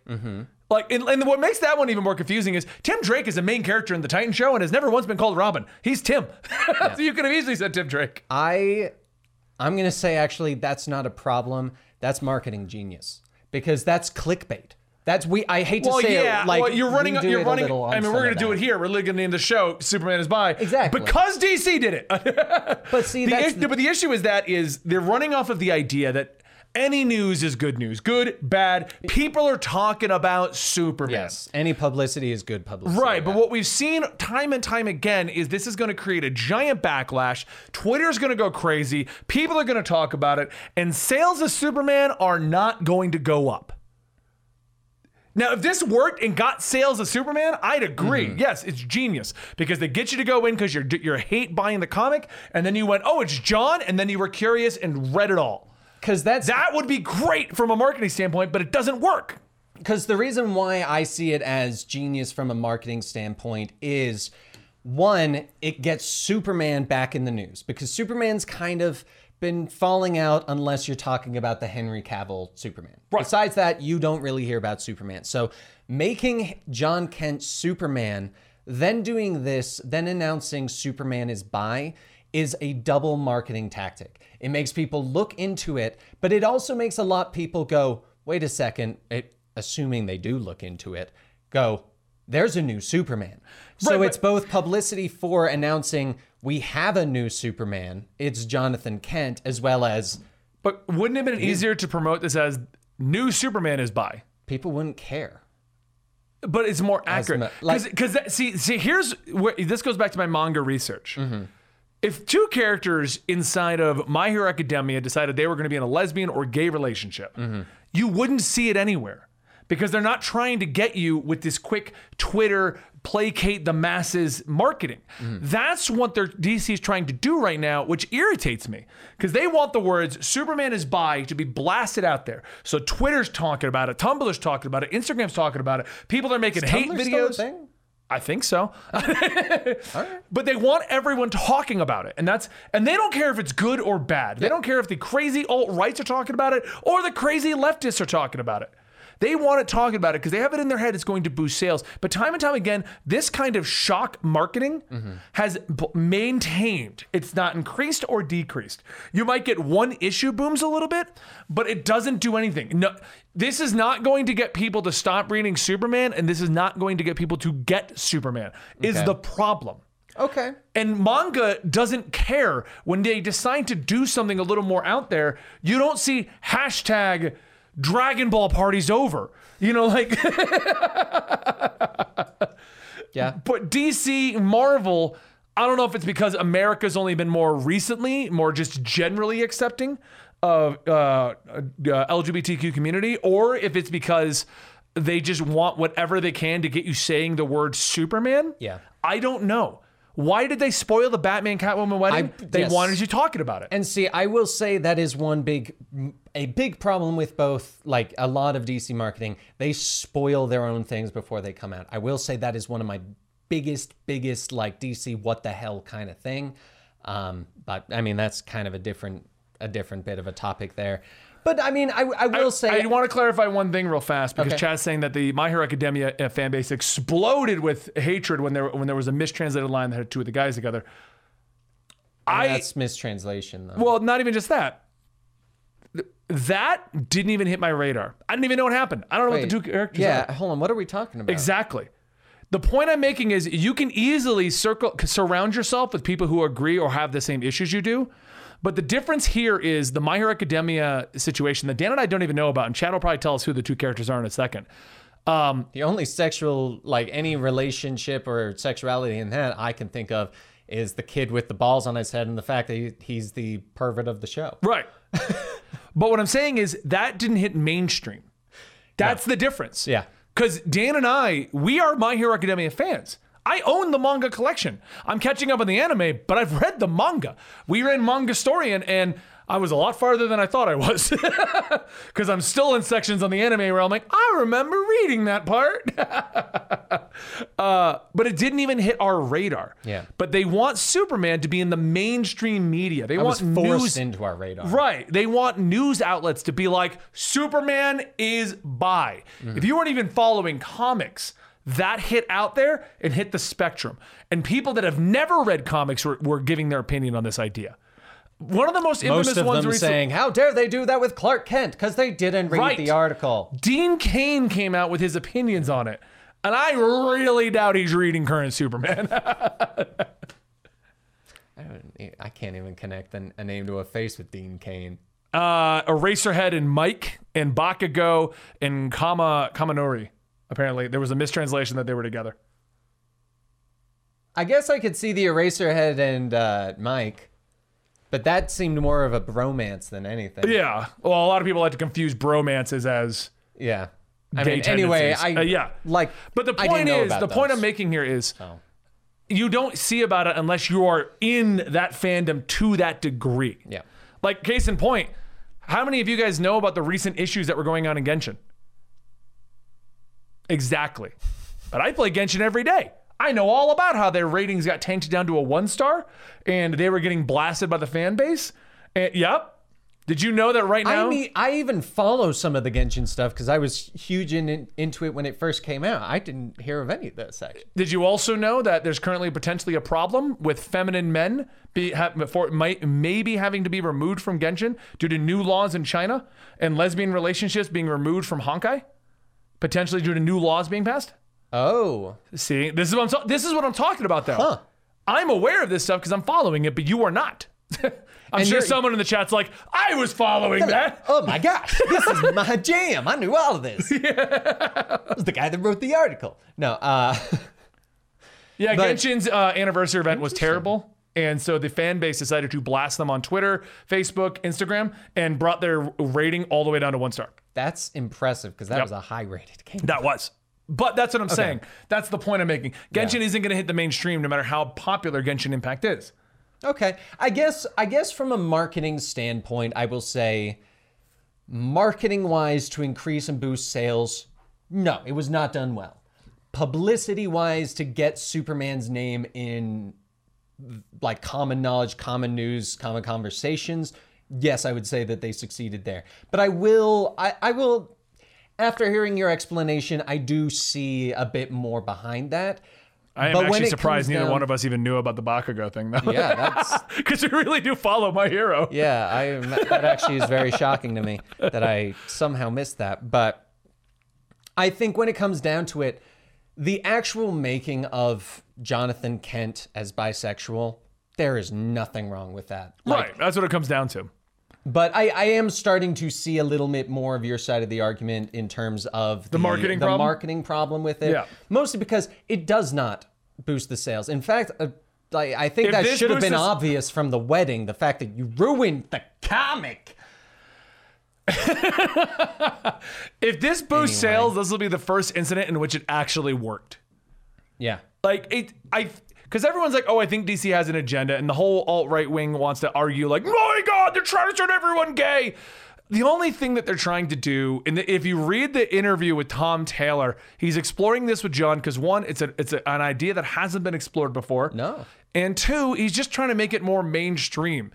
Like, and, and what makes that one even more confusing is Tim Drake is a main character in the Titan show and has never once been called Robin. He's Tim. (laughs) so you could have easily said Tim Drake. I I'm gonna say actually that's not a problem. That's marketing genius because that's clickbait. That's we. I hate to Well, say yeah, it. Like well, you're running. You're running. I mean, we're going to do it here. We're looking in the show. Superman is bi. Exactly. Because DC did it. (laughs) But see, the that's issue, but the issue is that is they're running off of the idea that any news is good news, good, bad. People are talking about Superman. yes. Any publicity is good publicity. Right, but what we've seen time and time again is this is going to create a giant backlash. Twitter's going to go crazy. People are going to talk about it, and sales of Superman are not going to go up. Now, if this worked and got sales of Superman, I'd agree. Mm-hmm. Yes, it's genius because they get you to go in because you're you're hate buying the comic, and then you went, oh, it's John, and then you were curious and read it all. because that's That would be great from a marketing standpoint, but it doesn't work. because the reason why I see it as genius from a marketing standpoint is one, it gets Superman back in the news because Superman's kind of been falling out unless you're talking about the Henry Cavill Superman. Right. Besides that, you don't really hear about Superman. So making John Kent Superman, then doing this, then announcing Superman is bi is a double marketing tactic. It makes people look into it, but it also makes a lot of people go, wait a second, it, assuming they do look into it, go, there's a new Superman. So Right, it's both publicity for announcing we have a new Superman, it's Jonathan Kent, as well as But wouldn't it have been easier to promote this as new Superman is bi? people wouldn't care. but it's more accurate like- because see see here's where this goes back to my manga research. Mm-hmm. If two characters inside of My Hero Academia decided they were going to be in a lesbian or gay relationship, Mm-hmm. you wouldn't see it anywhere because they're not trying to get you with this quick Twitter placate the masses marketing. Mm-hmm. That's what their DC is trying to do right now, which irritates me because they want the words Superman is bi to be blasted out there. So Twitter's talking about it, Tumblr's talking about it, Instagram's talking about it. People are making hate Tumblr videos. thing? I think so. (laughs) But they want everyone talking about it. And that's and they don't care if it's good or bad. They don't care if the crazy alt-rights are talking about it or the crazy leftists are talking about it. They want it talking about it because they have it in their head it's going to boost sales. But time and time again, this kind of shock marketing mm-hmm. has b- maintained. It's not increased or decreased. You might get one issue booms a little bit, but it doesn't do anything. No, this is not going to get people to stop reading Superman, and this is not going to get people to get Superman. Is Okay. the problem. Okay. And manga doesn't care when they decide to do something a little more out there. You don't see hashtag Dragon Ball parties over. You know, like, (laughs) Yeah. but DC, Marvel, I don't know if it's because America's only been more recently, more just generally accepting of uh, uh, LGBTQ community, or if it's because they just want whatever they can to get you saying the word Superman. Yeah. I don't know. Why did they spoil the Batman Catwoman wedding? I- they yes. wanted you talking about it. And see, I will say that is one big, a big problem with both, like a lot of DC marketing. They spoil their own things before they come out. I will say that is one of my biggest, biggest, like DC, what the hell kind of thing. Um, but I mean, that's kind of a different, a different bit of a topic there. But I mean, I, I will say, I want to clarify one thing real fast because Okay. Chad's saying that the My Hero Academia uh, fan base exploded with hatred when there when there was a mistranslated line that had two of the guys together. I that's mistranslation though. well, not even just that. That didn't even hit my radar. I didn't even know what happened. I don't know what the two characters yeah, are. hold on. What are we talking about? Exactly. The point I'm making is you can easily circle surround yourself with people who agree or have the same issues you do. But the difference here is the My Hero Academia situation that Dan and I don't even know about, and Chad will probably tell us who the two characters are in a second. Um, The only sexual, like any relationship or sexuality in that I can think of is the kid with the balls on his head and the fact that he, he's the pervert of the show. Right. (laughs) but what I'm saying is that didn't hit mainstream. That's the difference. Yeah. Because Dan and I, we are My Hero Academia fans. I own the manga collection. I'm catching up on the anime, but I've read the manga. We ran Mangastorian, and I was a lot farther than I thought I was. (laughs) Because I'm still in sections on the anime where I'm like, I remember reading that part. (laughs) uh, but it didn't even hit our radar. Yeah. But they want Superman to be in the mainstream media. They It want was forced news into our radar. Right. They want news outlets to be like, Superman is bi. If you weren't even following comics, that hit out there and hit the spectrum. And people that have never read comics were, were giving their opinion on this idea. One of the most infamous Most of ones them recently- saying, "How dare they do that with Clark Kent?" Because they didn't read Right. the article. Dean Cain came out with his opinions on it. And I really doubt he's reading current Superman. (laughs) I, don't, I can't even connect an, a name to a face with Dean Cain. uh, Eraserhead and Mic and Bakugo and Kama Kaminari. Apparently, there was a mistranslation that they were together. I guess I could see the Eraserhead and uh, Mic, but that seemed more of a bromance than anything. Yeah. Well, a lot of people like to confuse bromances as. Yeah. I mean, anyway, I. Uh, yeah. like. But the point is, the point. I'm making here is Oh. you don't see about it unless you are in that fandom to that degree. Yeah. Like, case in point, how many of you guys know about the recent issues that were going on in Genshin? Exactly. But I play Genshin every day. I know all about how their ratings got tanked down to a one star and they were getting blasted by the fan base. And, yep. Did you know that right now? I mean, I even follow some of the Genshin stuff because I was huge in, in- into it when it first came out. I didn't hear of any of this actually. Did you also know that there's currently potentially a problem with feminine men be ha, for might maybe having to be removed from Genshin due to new laws in China and lesbian relationships being removed from Honkai, potentially due to new laws being passed? Oh, See, this is what I'm ta- this is what I'm talking about though. Huh. I'm aware of this stuff because I'm following it, but you are not. (laughs) I'm And sure you're- someone in the chat's like, I was following that. oh my gosh, this is my (laughs) jam. I knew all of this. (laughs) I was the guy that wrote the article. No, uh, Yeah, But- Genshin's uh, anniversary event was terrible. And so the fan base decided to blast them on Twitter, Facebook, Instagram, and brought their rating all the way down to one star. That's impressive because that Yep. was a high rated (laughs) game. That was. But that's what I'm saying. That's the point I'm making. Genshin isn't going to hit the mainstream no matter how popular Genshin Impact is. Okay, I guess I guess from a marketing standpoint, I will say, marketing wise, to increase and boost sales, no, it was not done well. Publicity wise, to get Superman's name in like common knowledge, common news, common conversations, yes, I would say that they succeeded there. But I will, I, I will, after hearing your explanation, I do see a bit more behind that. I am But actually surprised neither down- one of us even knew about the Bakugo thing, though. Yeah, (laughs) that's Because we really do follow my hero. Yeah, I that actually is very shocking to me that I somehow missed that. But I think when it comes down to it, the actual making of Jonathan Kent as bisexual, there is nothing wrong with that. Like, right. That's what it comes down to. But I, I am starting to see a little bit more of your side of the argument in terms of the, marketing the problem? marketing problem with it. Yeah. Mostly because it does not boost the sales. In fact, uh, like, I think If that this should have been boosts the- obvious from the wedding. The fact that you ruined the comic. (laughs) If this boosts Anyway. sales, this will be the first incident in which it actually worked. Yeah. Like it, I, because everyone's like, oh, I think DC has an agenda, and the whole alt right wing wants to argue like, my God, they're trying to turn everyone gay. The only thing that they're trying to do, and if you read the interview with Tom Taylor, he's exploring this with John because one, it's a, it's a, an idea that hasn't been explored before. No. And two, he's just trying to make it more mainstream.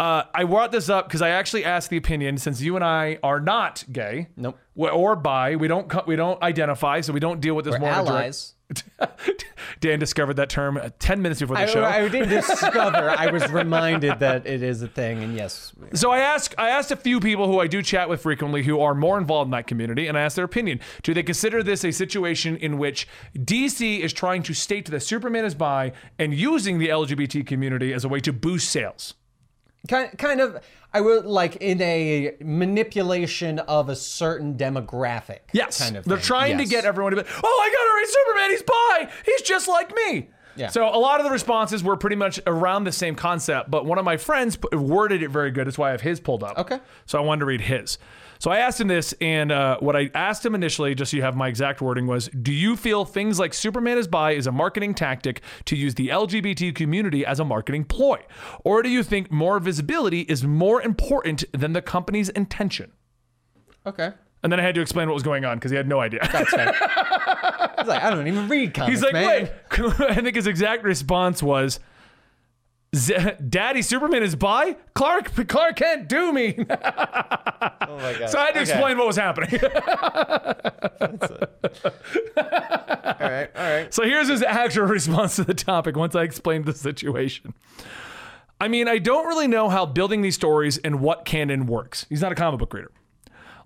Uh, I brought this up because I actually asked the opinion since you and I are not gay, Nope. or bi. We don't we don't identify, so we don't deal with this We're more. allies. (laughs) Dan discovered that term uh, 10 minutes before the I, show. I didn't discover. I was reminded that it is a thing, and yes, so I asked I asked a few people who I do chat with frequently who are more involved in that community and I asked their opinion. Do they consider this a situation in which DC is trying to state that Superman is bi and using the LGBT community as a way to boost sales? kind kind of I would like in a manipulation of a certain demographic. Yes, kind of. they're thing. trying to get everyone to be. Oh, I got to read Superman. He's bi. He's just like me. Yeah. So a lot of the responses were pretty much around the same concept, but one of my friends worded it very good. That's why I have his pulled up. Okay. So I wanted to read his. So I asked him this, and uh, what I asked him initially, just so you have my exact wording, was Do you feel things like Superman is bi is a marketing tactic to use the LGBT community as a marketing ploy? Or do you think more visibility is more important than the company's intention? Okay. And then I had to explain what was going on because he had no idea. That's fair. (laughs) Was like, I don't even read comics, He's like, man. wait. (laughs) I think his exact response was, Z- "Daddy, Superman is by Clark, Clark can't do me." (laughs) Oh my god. so I had to Okay. explain what was happening. (laughs) All right. All right. so here's his actual response to the topic once I explained the situation. I mean, I don't really know how building these stories and what canon works. He's not a comic book reader.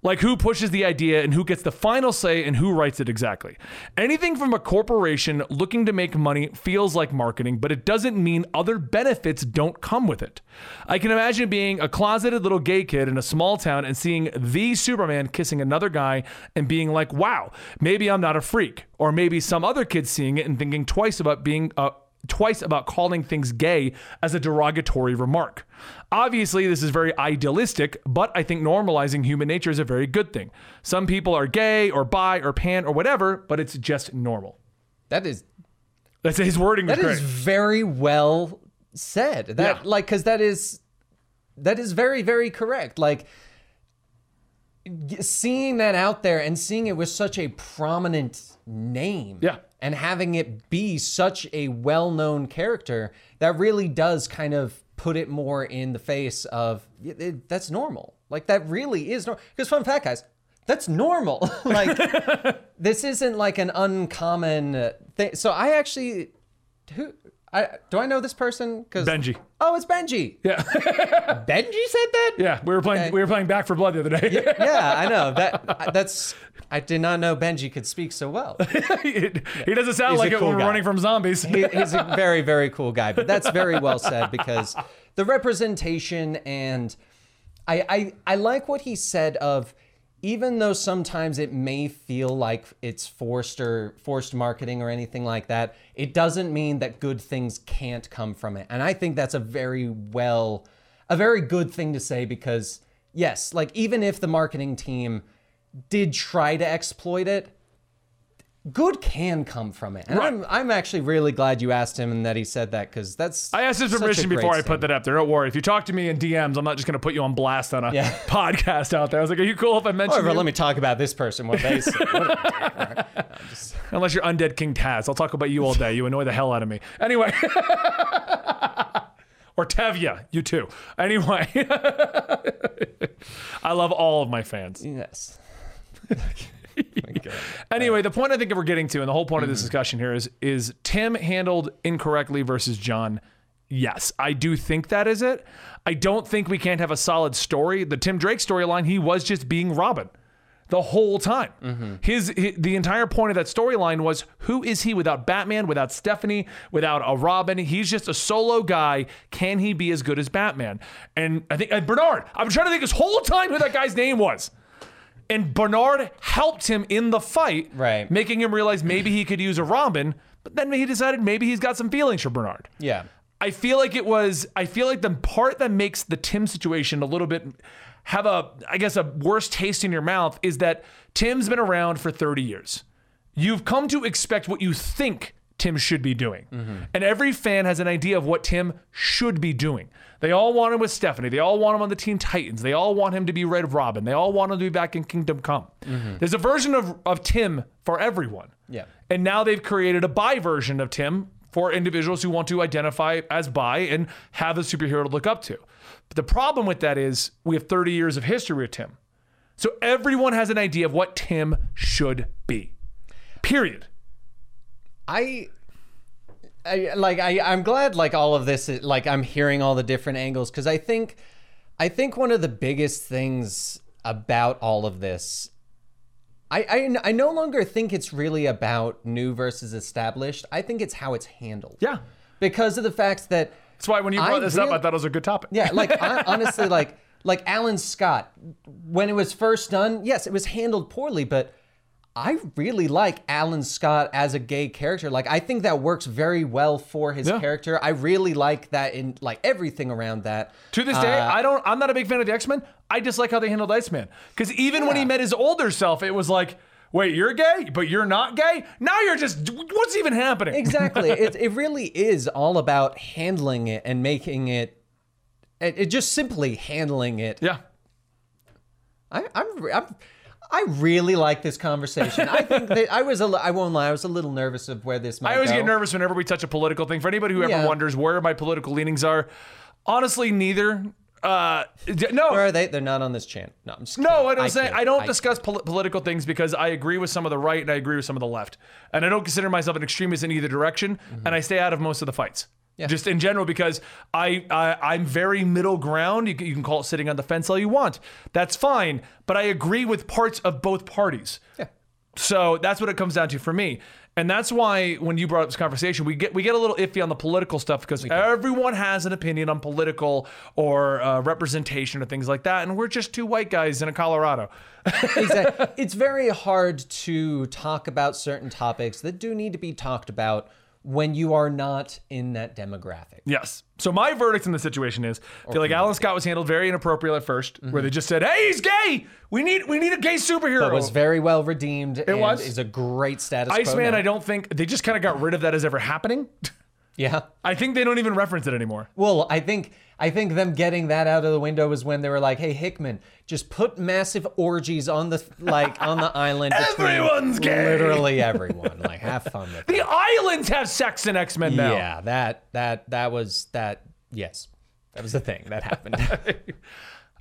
Like who pushes the idea and who gets the final say and who writes it exactly. Anything from a corporation looking to make money feels like marketing, but it doesn't mean other benefits don't come with it. I can imagine being a closeted little gay kid in a small town and seeing the Superman kissing another guy and being like, wow, maybe I'm not a freak. Or maybe some other kid seeing it and thinking twice about being a twice about calling things gay as a derogatory remark. Obviously, this is very idealistic, but I think normalizing human nature is a very good thing. Some people are gay or bi or pan or whatever, but it's just normal. That is That's his wording that is very well said. That Yeah. like because that is that is very very correct. Like seeing that out there and seeing it with such a prominent name. Yeah. And having it be such a well-known character that really does kind of put it more in the face of y- it, that's normal. Like that really is normal. Because fun fact, guys, that's normal. (laughs) like (laughs) this isn't like an uncommon uh, thing. So I actually, who I do I know this person? Because Benji. Oh, it's Benji. Yeah. (laughs) Benji said that. yeah, we were playing Okay. we were playing Back 4 Blood the other day. Yeah, (laughs) I know that. That's. I did not know Benji could speak so well. (laughs) he, he doesn't sound He's like it cool when we're guy. running from zombies. He, he's a very, very cool guy. But that's very well said because the representation and I, I, I like what he said of even though sometimes it may feel like it's forced or forced marketing or anything like that, it doesn't mean that good things can't come from it. And I think that's a very well, a very good thing to say because yes, like even if the marketing team did try to exploit it, good can come from it. And Right. I'm I'm actually really glad you asked him and that he said that because that's I asked his permission before I put that up there. Don't worry. If you talk to me in DMs, I'm not just going to put you on blast on a Yeah. (laughs) podcast out there. I was like, "Are you cool if I mention However, you?" let me talk about this person. What they said. Dick, right? Unless you're undead King Taz, I'll talk about you all day. You annoy the hell out of me. Anyway. (laughs) or Tevya, you too. Anyway. (laughs) I love all of my fans. Yes. (laughs) Anyway, the point I think we're getting to, and the whole point of Mm-hmm. this discussion here is is Tim handled incorrectly versus John. Yes, I do think that is it. I don't think we can't have a solid story. The Tim Drake storyline, he was just being Robin the whole time. Mm-hmm. His, hi the entire point of that storyline was who is he without Batman, without Stephanie, without a Robin? He's just a solo guy. Can he be as good as Batman? And I think and Bernard. I'm trying to think this whole time who that guy's name was. And Bernard helped him in the fight, Right. making him realize maybe he could use a Robin. But then he decided maybe he's got some feelings for Bernard. Yeah. I feel like it was. I feel like the part that makes the Tim situation a little bit have a, I guess, a worse taste in your mouth is that Tim's been around for 30 years. You've come to expect what you think Tim should be doing, mm-hmm. and every fan has an idea of what Tim should be doing. They all want him with Stephanie. They all want him on the Teen Titans. They all want him to be Red Robin. They all want him to be back in Kingdom Come. Mm-hmm. There's a version of, of Tim for everyone. Yeah. And now they've created a bi version of Tim for individuals who want to identify as bi and have a superhero to look up to. But the problem with that is we have 30 years of history with Tim. So everyone has an idea of what Tim should be. Period. I, I like I I'm glad like all of this is, like I'm hearing all the different angles because I think I think one of the biggest things about all of this I, I I no longer think it's really about new versus established. I think it's how it's handled. Yeah. Because of the fact that That's why when you I brought this up, I thought it was a good topic. Yeah, like (laughs) hon- honestly, like like Alan Scott, when it was first done, yes, it was handled poorly, but I really like Alan Scott as a gay character. Like I think that works very well for his Yeah. character. I really like that in like everything around that. To this day, Uh, I don't. I'm not a big fan of the X Men. I dislike how they handled Iceman. Because even when he met his older self, it was like, wait, you're gay, but you're not gay. Now you're just. What's even happening? exactly. (laughs) it it really is all about handling it and making it. It, it just simply handling it. Yeah. I, I'm, I'm, I really like this conversation. I think that I was a, I won't lie, I was a little nervous of where this might I always go. get nervous whenever we touch a political thing. For anybody who ever Yeah. wonders where my political leanings are, honestly, neither. Uh, d- no, Where are they? They're not on this channel. No, I'm just No, I'm saying, kid. I don't discuss pol- political things because I agree with some of the right and I agree with some of the left, and I don't consider myself an extremist in either direction, and I stay out of most of the fights. Yeah. Just in general, because I, I I'm very middle ground. You can, you can call it sitting on the fence all you want. That's fine, but I agree with parts of both parties. Yeah. So that's what it comes down to for me. And that's why when you brought up this conversation, we get we get a little iffy on the political stuff because everyone has an opinion on political or uh, representation or things like that, and we're just two white guys in a Colorado. (laughs) exactly. It's very hard to talk about certain topics that do need to be talked about when you are not in that demographic. Yes. So my verdict in the situation is, I feel like Alan Scott was handled very inappropriate at 1st where they just said, "Hey, he's gay. We need we need a gay superhero." But was very well redeemed. It was. is a great status quo. Iceman, now. I don't think they just kind of got rid of that as ever happening. (laughs) Yeah. I think they don't even reference it anymore. Well, I think I think them getting that out of the window was when they were like, "Hey, Hickman, just put massive orgies on the like on the island Everyone's gay." literally everyone. Like, have fun with it." The islands have sex in X Men now. Yeah, that that that was that. Yes, that was the thing that happened. (laughs)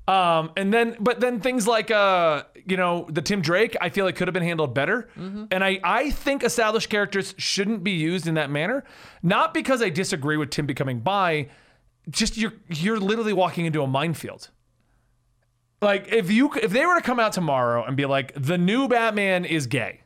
Um, and then, but then things like, uh, you know, the Tim Drake, I feel like could have been handled better. Mm-hmm. And I, I think established characters shouldn't be used in that manner. Not because I disagree with Tim becoming bi, just you're, you're literally walking into a minefield. Like if you, if they were to come out tomorrow and be like, the new Batman is gay,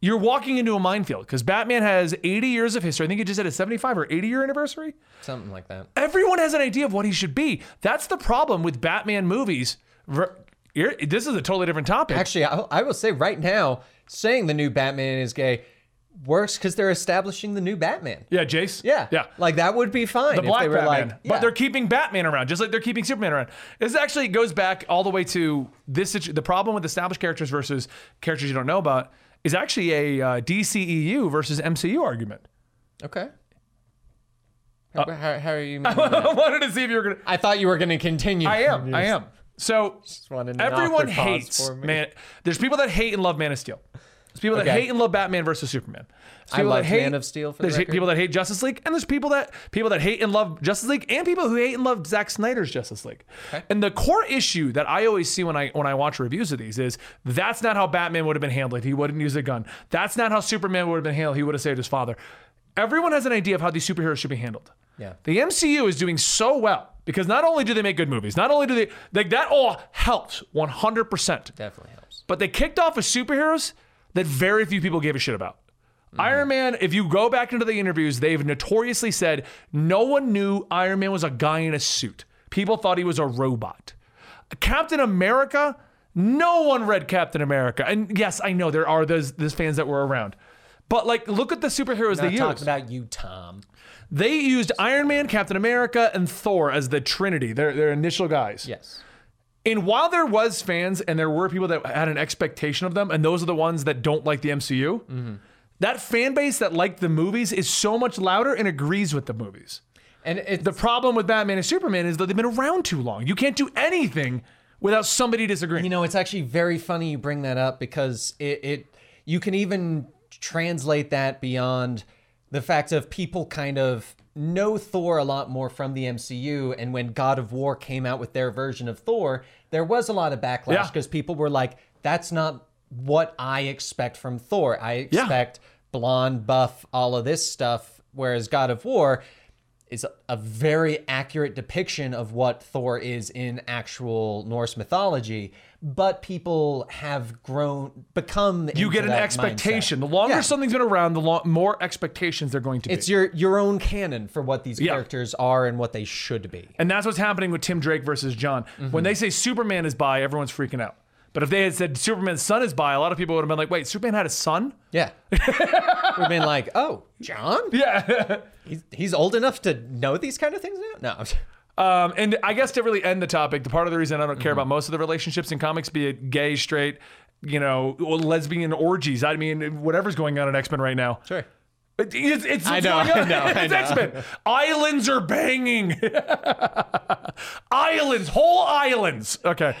you're walking into a minefield because Batman has 80 years of history. I think he just had a 75 or 80 year anniversary Something like that. everyone has an idea of what he should be. That's the problem with Batman movies. You're- This is a totally different topic. Actually, I, I will say right now, saying the new Batman is gay works because they're establishing the new Batman. yeah, Jace. Yeah, yeah. Like that would be fine The if Black they were Batman, like, but they're keeping Batman around, just like they're keeping Superman around. This actually goes back all the way to this. situ- The problem with established characters versus characters you don't know about is actually a uh, DCEU versus MCU argument. okay. How, how, how are you? (laughs) I wanted to see if you were gonna. I thought you were going to continue. I am. I am. So everyone hates man. There's people that hate and love Man of Steel. There's people that Okay. hate and love Batman versus Superman. There's I people that hate, Man of Steel, for the there's hate- people that hate Justice League, and there's people that people that hate and love Justice League, and people who hate and love Zack Snyder's Justice League. Okay. And the core issue that I always see when I when I watch reviews of these is that's not how Batman would have been handled. He wouldn't use a gun. That's not how Superman would have been handled. He would have saved his father. Everyone has an idea of how these superheroes should be handled. Yeah. The MCU is doing so well because not only do they make good movies, not only do they like that all helps 100%. Definitely helps. But they kicked off with superheroes that very few people gave a shit about. Mm-hmm. Iron Man, if you go back into the interviews, they've notoriously said no one knew Iron Man was a guy in a suit. People thought he was a robot. Captain America, no one read Captain America. And yes, I know there are those, those fans that were around. But like, look at the superheroes Not they talking used. about you, Tom. They used Iron Man, Captain America, and Thor as the Trinity, their, their initial guys. Yes. And while there was fans and there were people that had an expectation of them, and those are the ones that don't like the MCU, Mm-hmm. that fan base that liked the movies is so much louder and agrees with the movies. And The problem with Batman and Superman is that they've been around too long. You can't do anything without somebody disagreeing. You know, it's actually very funny you bring that up because it, it you can even translate that beyond the fact of people kind of know Thor a lot more from the MCU and when God of War came out with their version of Thor, there was a lot of backlash Yeah. because people were like that's not what I expect from Thor. I Yeah. expect blonde, buff, all of this stuff whereas God of War is a very accurate depiction of what Thor is in actual Norse mythology, but people have grown become You get an expectation. mindset. The longer Yeah. something's been around, the lo- more expectations they're going to It's be. It's your your own canon for what these Yeah. characters are and what they should be. and that's what's happening with Tim Drake versus John. Mm-hmm. When they say Superman is bi, everyone's freaking out. But if they had said Superman's son is bi, a lot of people would have been like, wait, Superman had a son? Yeah. (laughs) We've been like, oh, John? Yeah. He's, he's old enough to know these kind of things now? No. Um, and I guess to really end the topic, the part of the reason I don't care Mm-hmm. about most of the relationships in comics, be it gay, straight, you know, lesbian orgies. I mean, whatever's going on in X Men right now. Sure. It- It's, it's I know, I know, It's know. X-Men. Islands are banging. (laughs) islands, whole islands. Okay.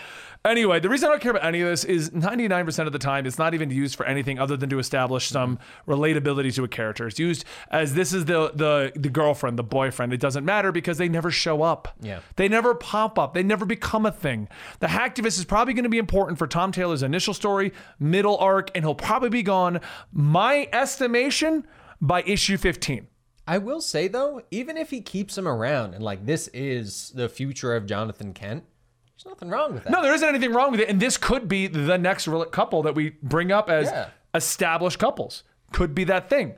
Anyway, the reason I don't care about any of this is 99% of the time it's not even used for anything other than to establish some relatability to a character. It's used as this is the the the girlfriend, the boyfriend. It doesn't matter because they never show up. Yeah. They never pop up. They never become a thing. The hacktivist is probably going to be important for Tom Taylor's initial story, middle arc, and he'll probably be gone, my estimation, by issue 15. I will say though, even if he keeps him around and like this is the future of Jonathan Kent, there's nothing wrong with that. No, there isn't anything wrong with it. And this could be the next couple that we bring up as Yeah. established couples. Could be that thing.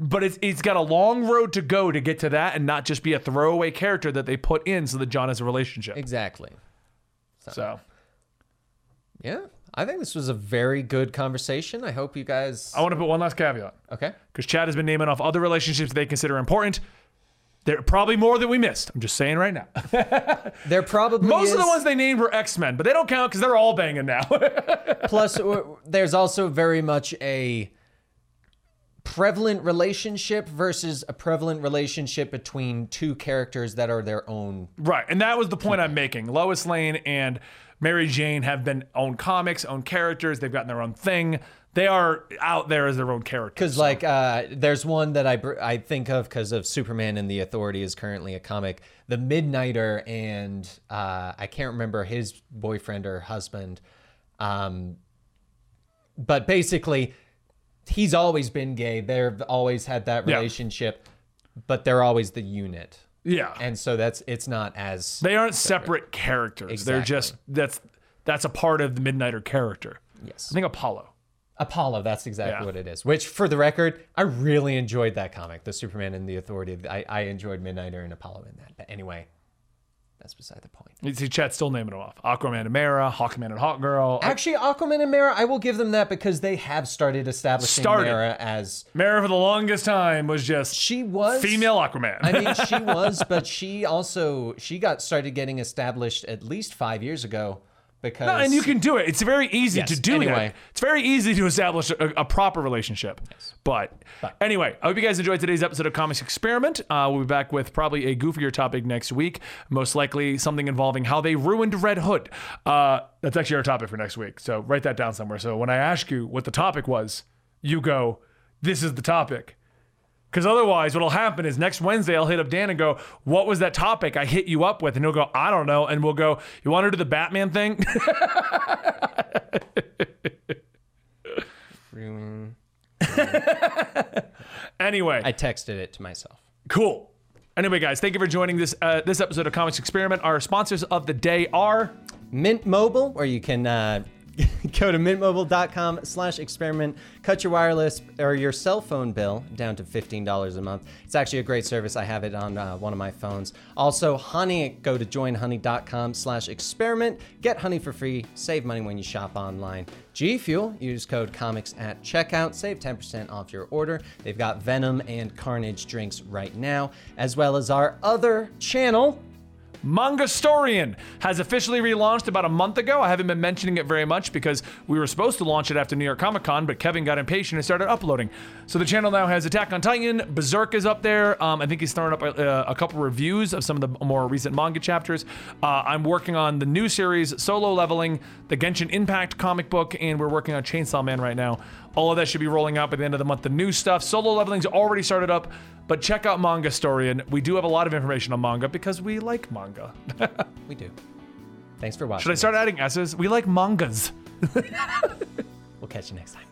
But it's, it's got a long road to go to get to that and not just be a throwaway character that they put in so that John has a relationship. Exactly. So Yeah. I think this was a very good conversation. I hope you guys I want to put one last caveat Okay. because Chad has been naming off other relationships they consider important. There are probably more than we missed. I'm just saying right now. (laughs) There probably Most is, of the ones they named were X Men, but they don't count because they're all banging now. (laughs) plus uh, there's also very much a prevalent relationship versus a prevalent relationship between two characters that are their own Right, and that was the point I'm making. Lois Lane and Mary Jane have been own comics, own characters. They've gotten their own thing. They are out there as their own characters. Because like, uh, there's one that I br- I think of because of Superman and the Authority is currently a comic. The Midnighter and uh, I can't remember his boyfriend or husband, um, but basically, he's always been gay. They've always had that Yeah. relationship, but they're always the unit, yeah, and so that's it's not as they aren't separate characters. They're just that's that's a part of the Midnighter character. yes I think Apollo. Apollo. That's exactly Yeah. what it is. Which, for the record, I really enjoyed that comic, the Superman and the Authority. I, I enjoyed Midnighter and Apollo in that. But anyway, that's beside the point. You see, Chat's still naming them off. Aquaman and Mara, Hawkman and Hawkgirl. Actually, Aquaman and Mara, I will give them that because they have started establishing Started. Mara as Mara for the longest time was just she was female Aquaman. I mean, (laughs) she was, but she also she got started getting established at least five years ago because and you can do it. It's very easy Yes, to do anyway. that. It's very easy to establish a, a proper relationship. But, anyway, I hope you guys enjoyed today's episode of Comics Experiment. Uh, we'll be back with probably a goofier topic next week. Most likely something involving how they ruined Red Hood. Uh, that's actually our topic for next week. So write that down somewhere. So when I ask you what the topic was, you go, "This is the topic." Because otherwise, what'll happen is next Wednesday, I'll hit up Dan and go, What was that topic I hit you up with? And he'll go, I don't know. And we'll go, You want to do the Batman thing? (laughs) Ruin- (laughs) anyway, I texted it to myself. cool. Anyway, guys, thank you for joining this uh, this episode of Comics Experiment. Our sponsors of the day are Mint Mobile, where you can uh, (laughs) go to mintmobile.com slash experiment, cut your wireless or your cell phone bill down to $15 a month. It's actually a great service. I have it on uh, one of my phones. Also, Honey, go to joinhoney.com slash experiment. Get Honey for free. Save money when you shop online. G Fuel, use code comics at checkout. Save 10% off your order. They've got Venom and Carnage drinks right now, as well as our other channel, Mangastorian has officially relaunched about a month ago. I haven't been mentioning it very much because we were supposed to launch it after New York Comic Con, but Kevin got impatient and started uploading. So the channel now has Attack on Titan, Berserk is up there. Um, I think he's throwing up a, a couple reviews of some of the more recent manga chapters. Uh, I'm working on the new series, Solo Leveling, the Genshin Impact comic book, and we're working on Chainsaw Man right now. All of that should be rolling out by the end of the month. The new stuff, Solo Leveling's already started up, but check out Mangastorian. We do have a lot of information on manga because we like manga. (laughs) we do. Thanks for watching. Should I start adding S's? We like mangas. (laughs) We'll catch you next time.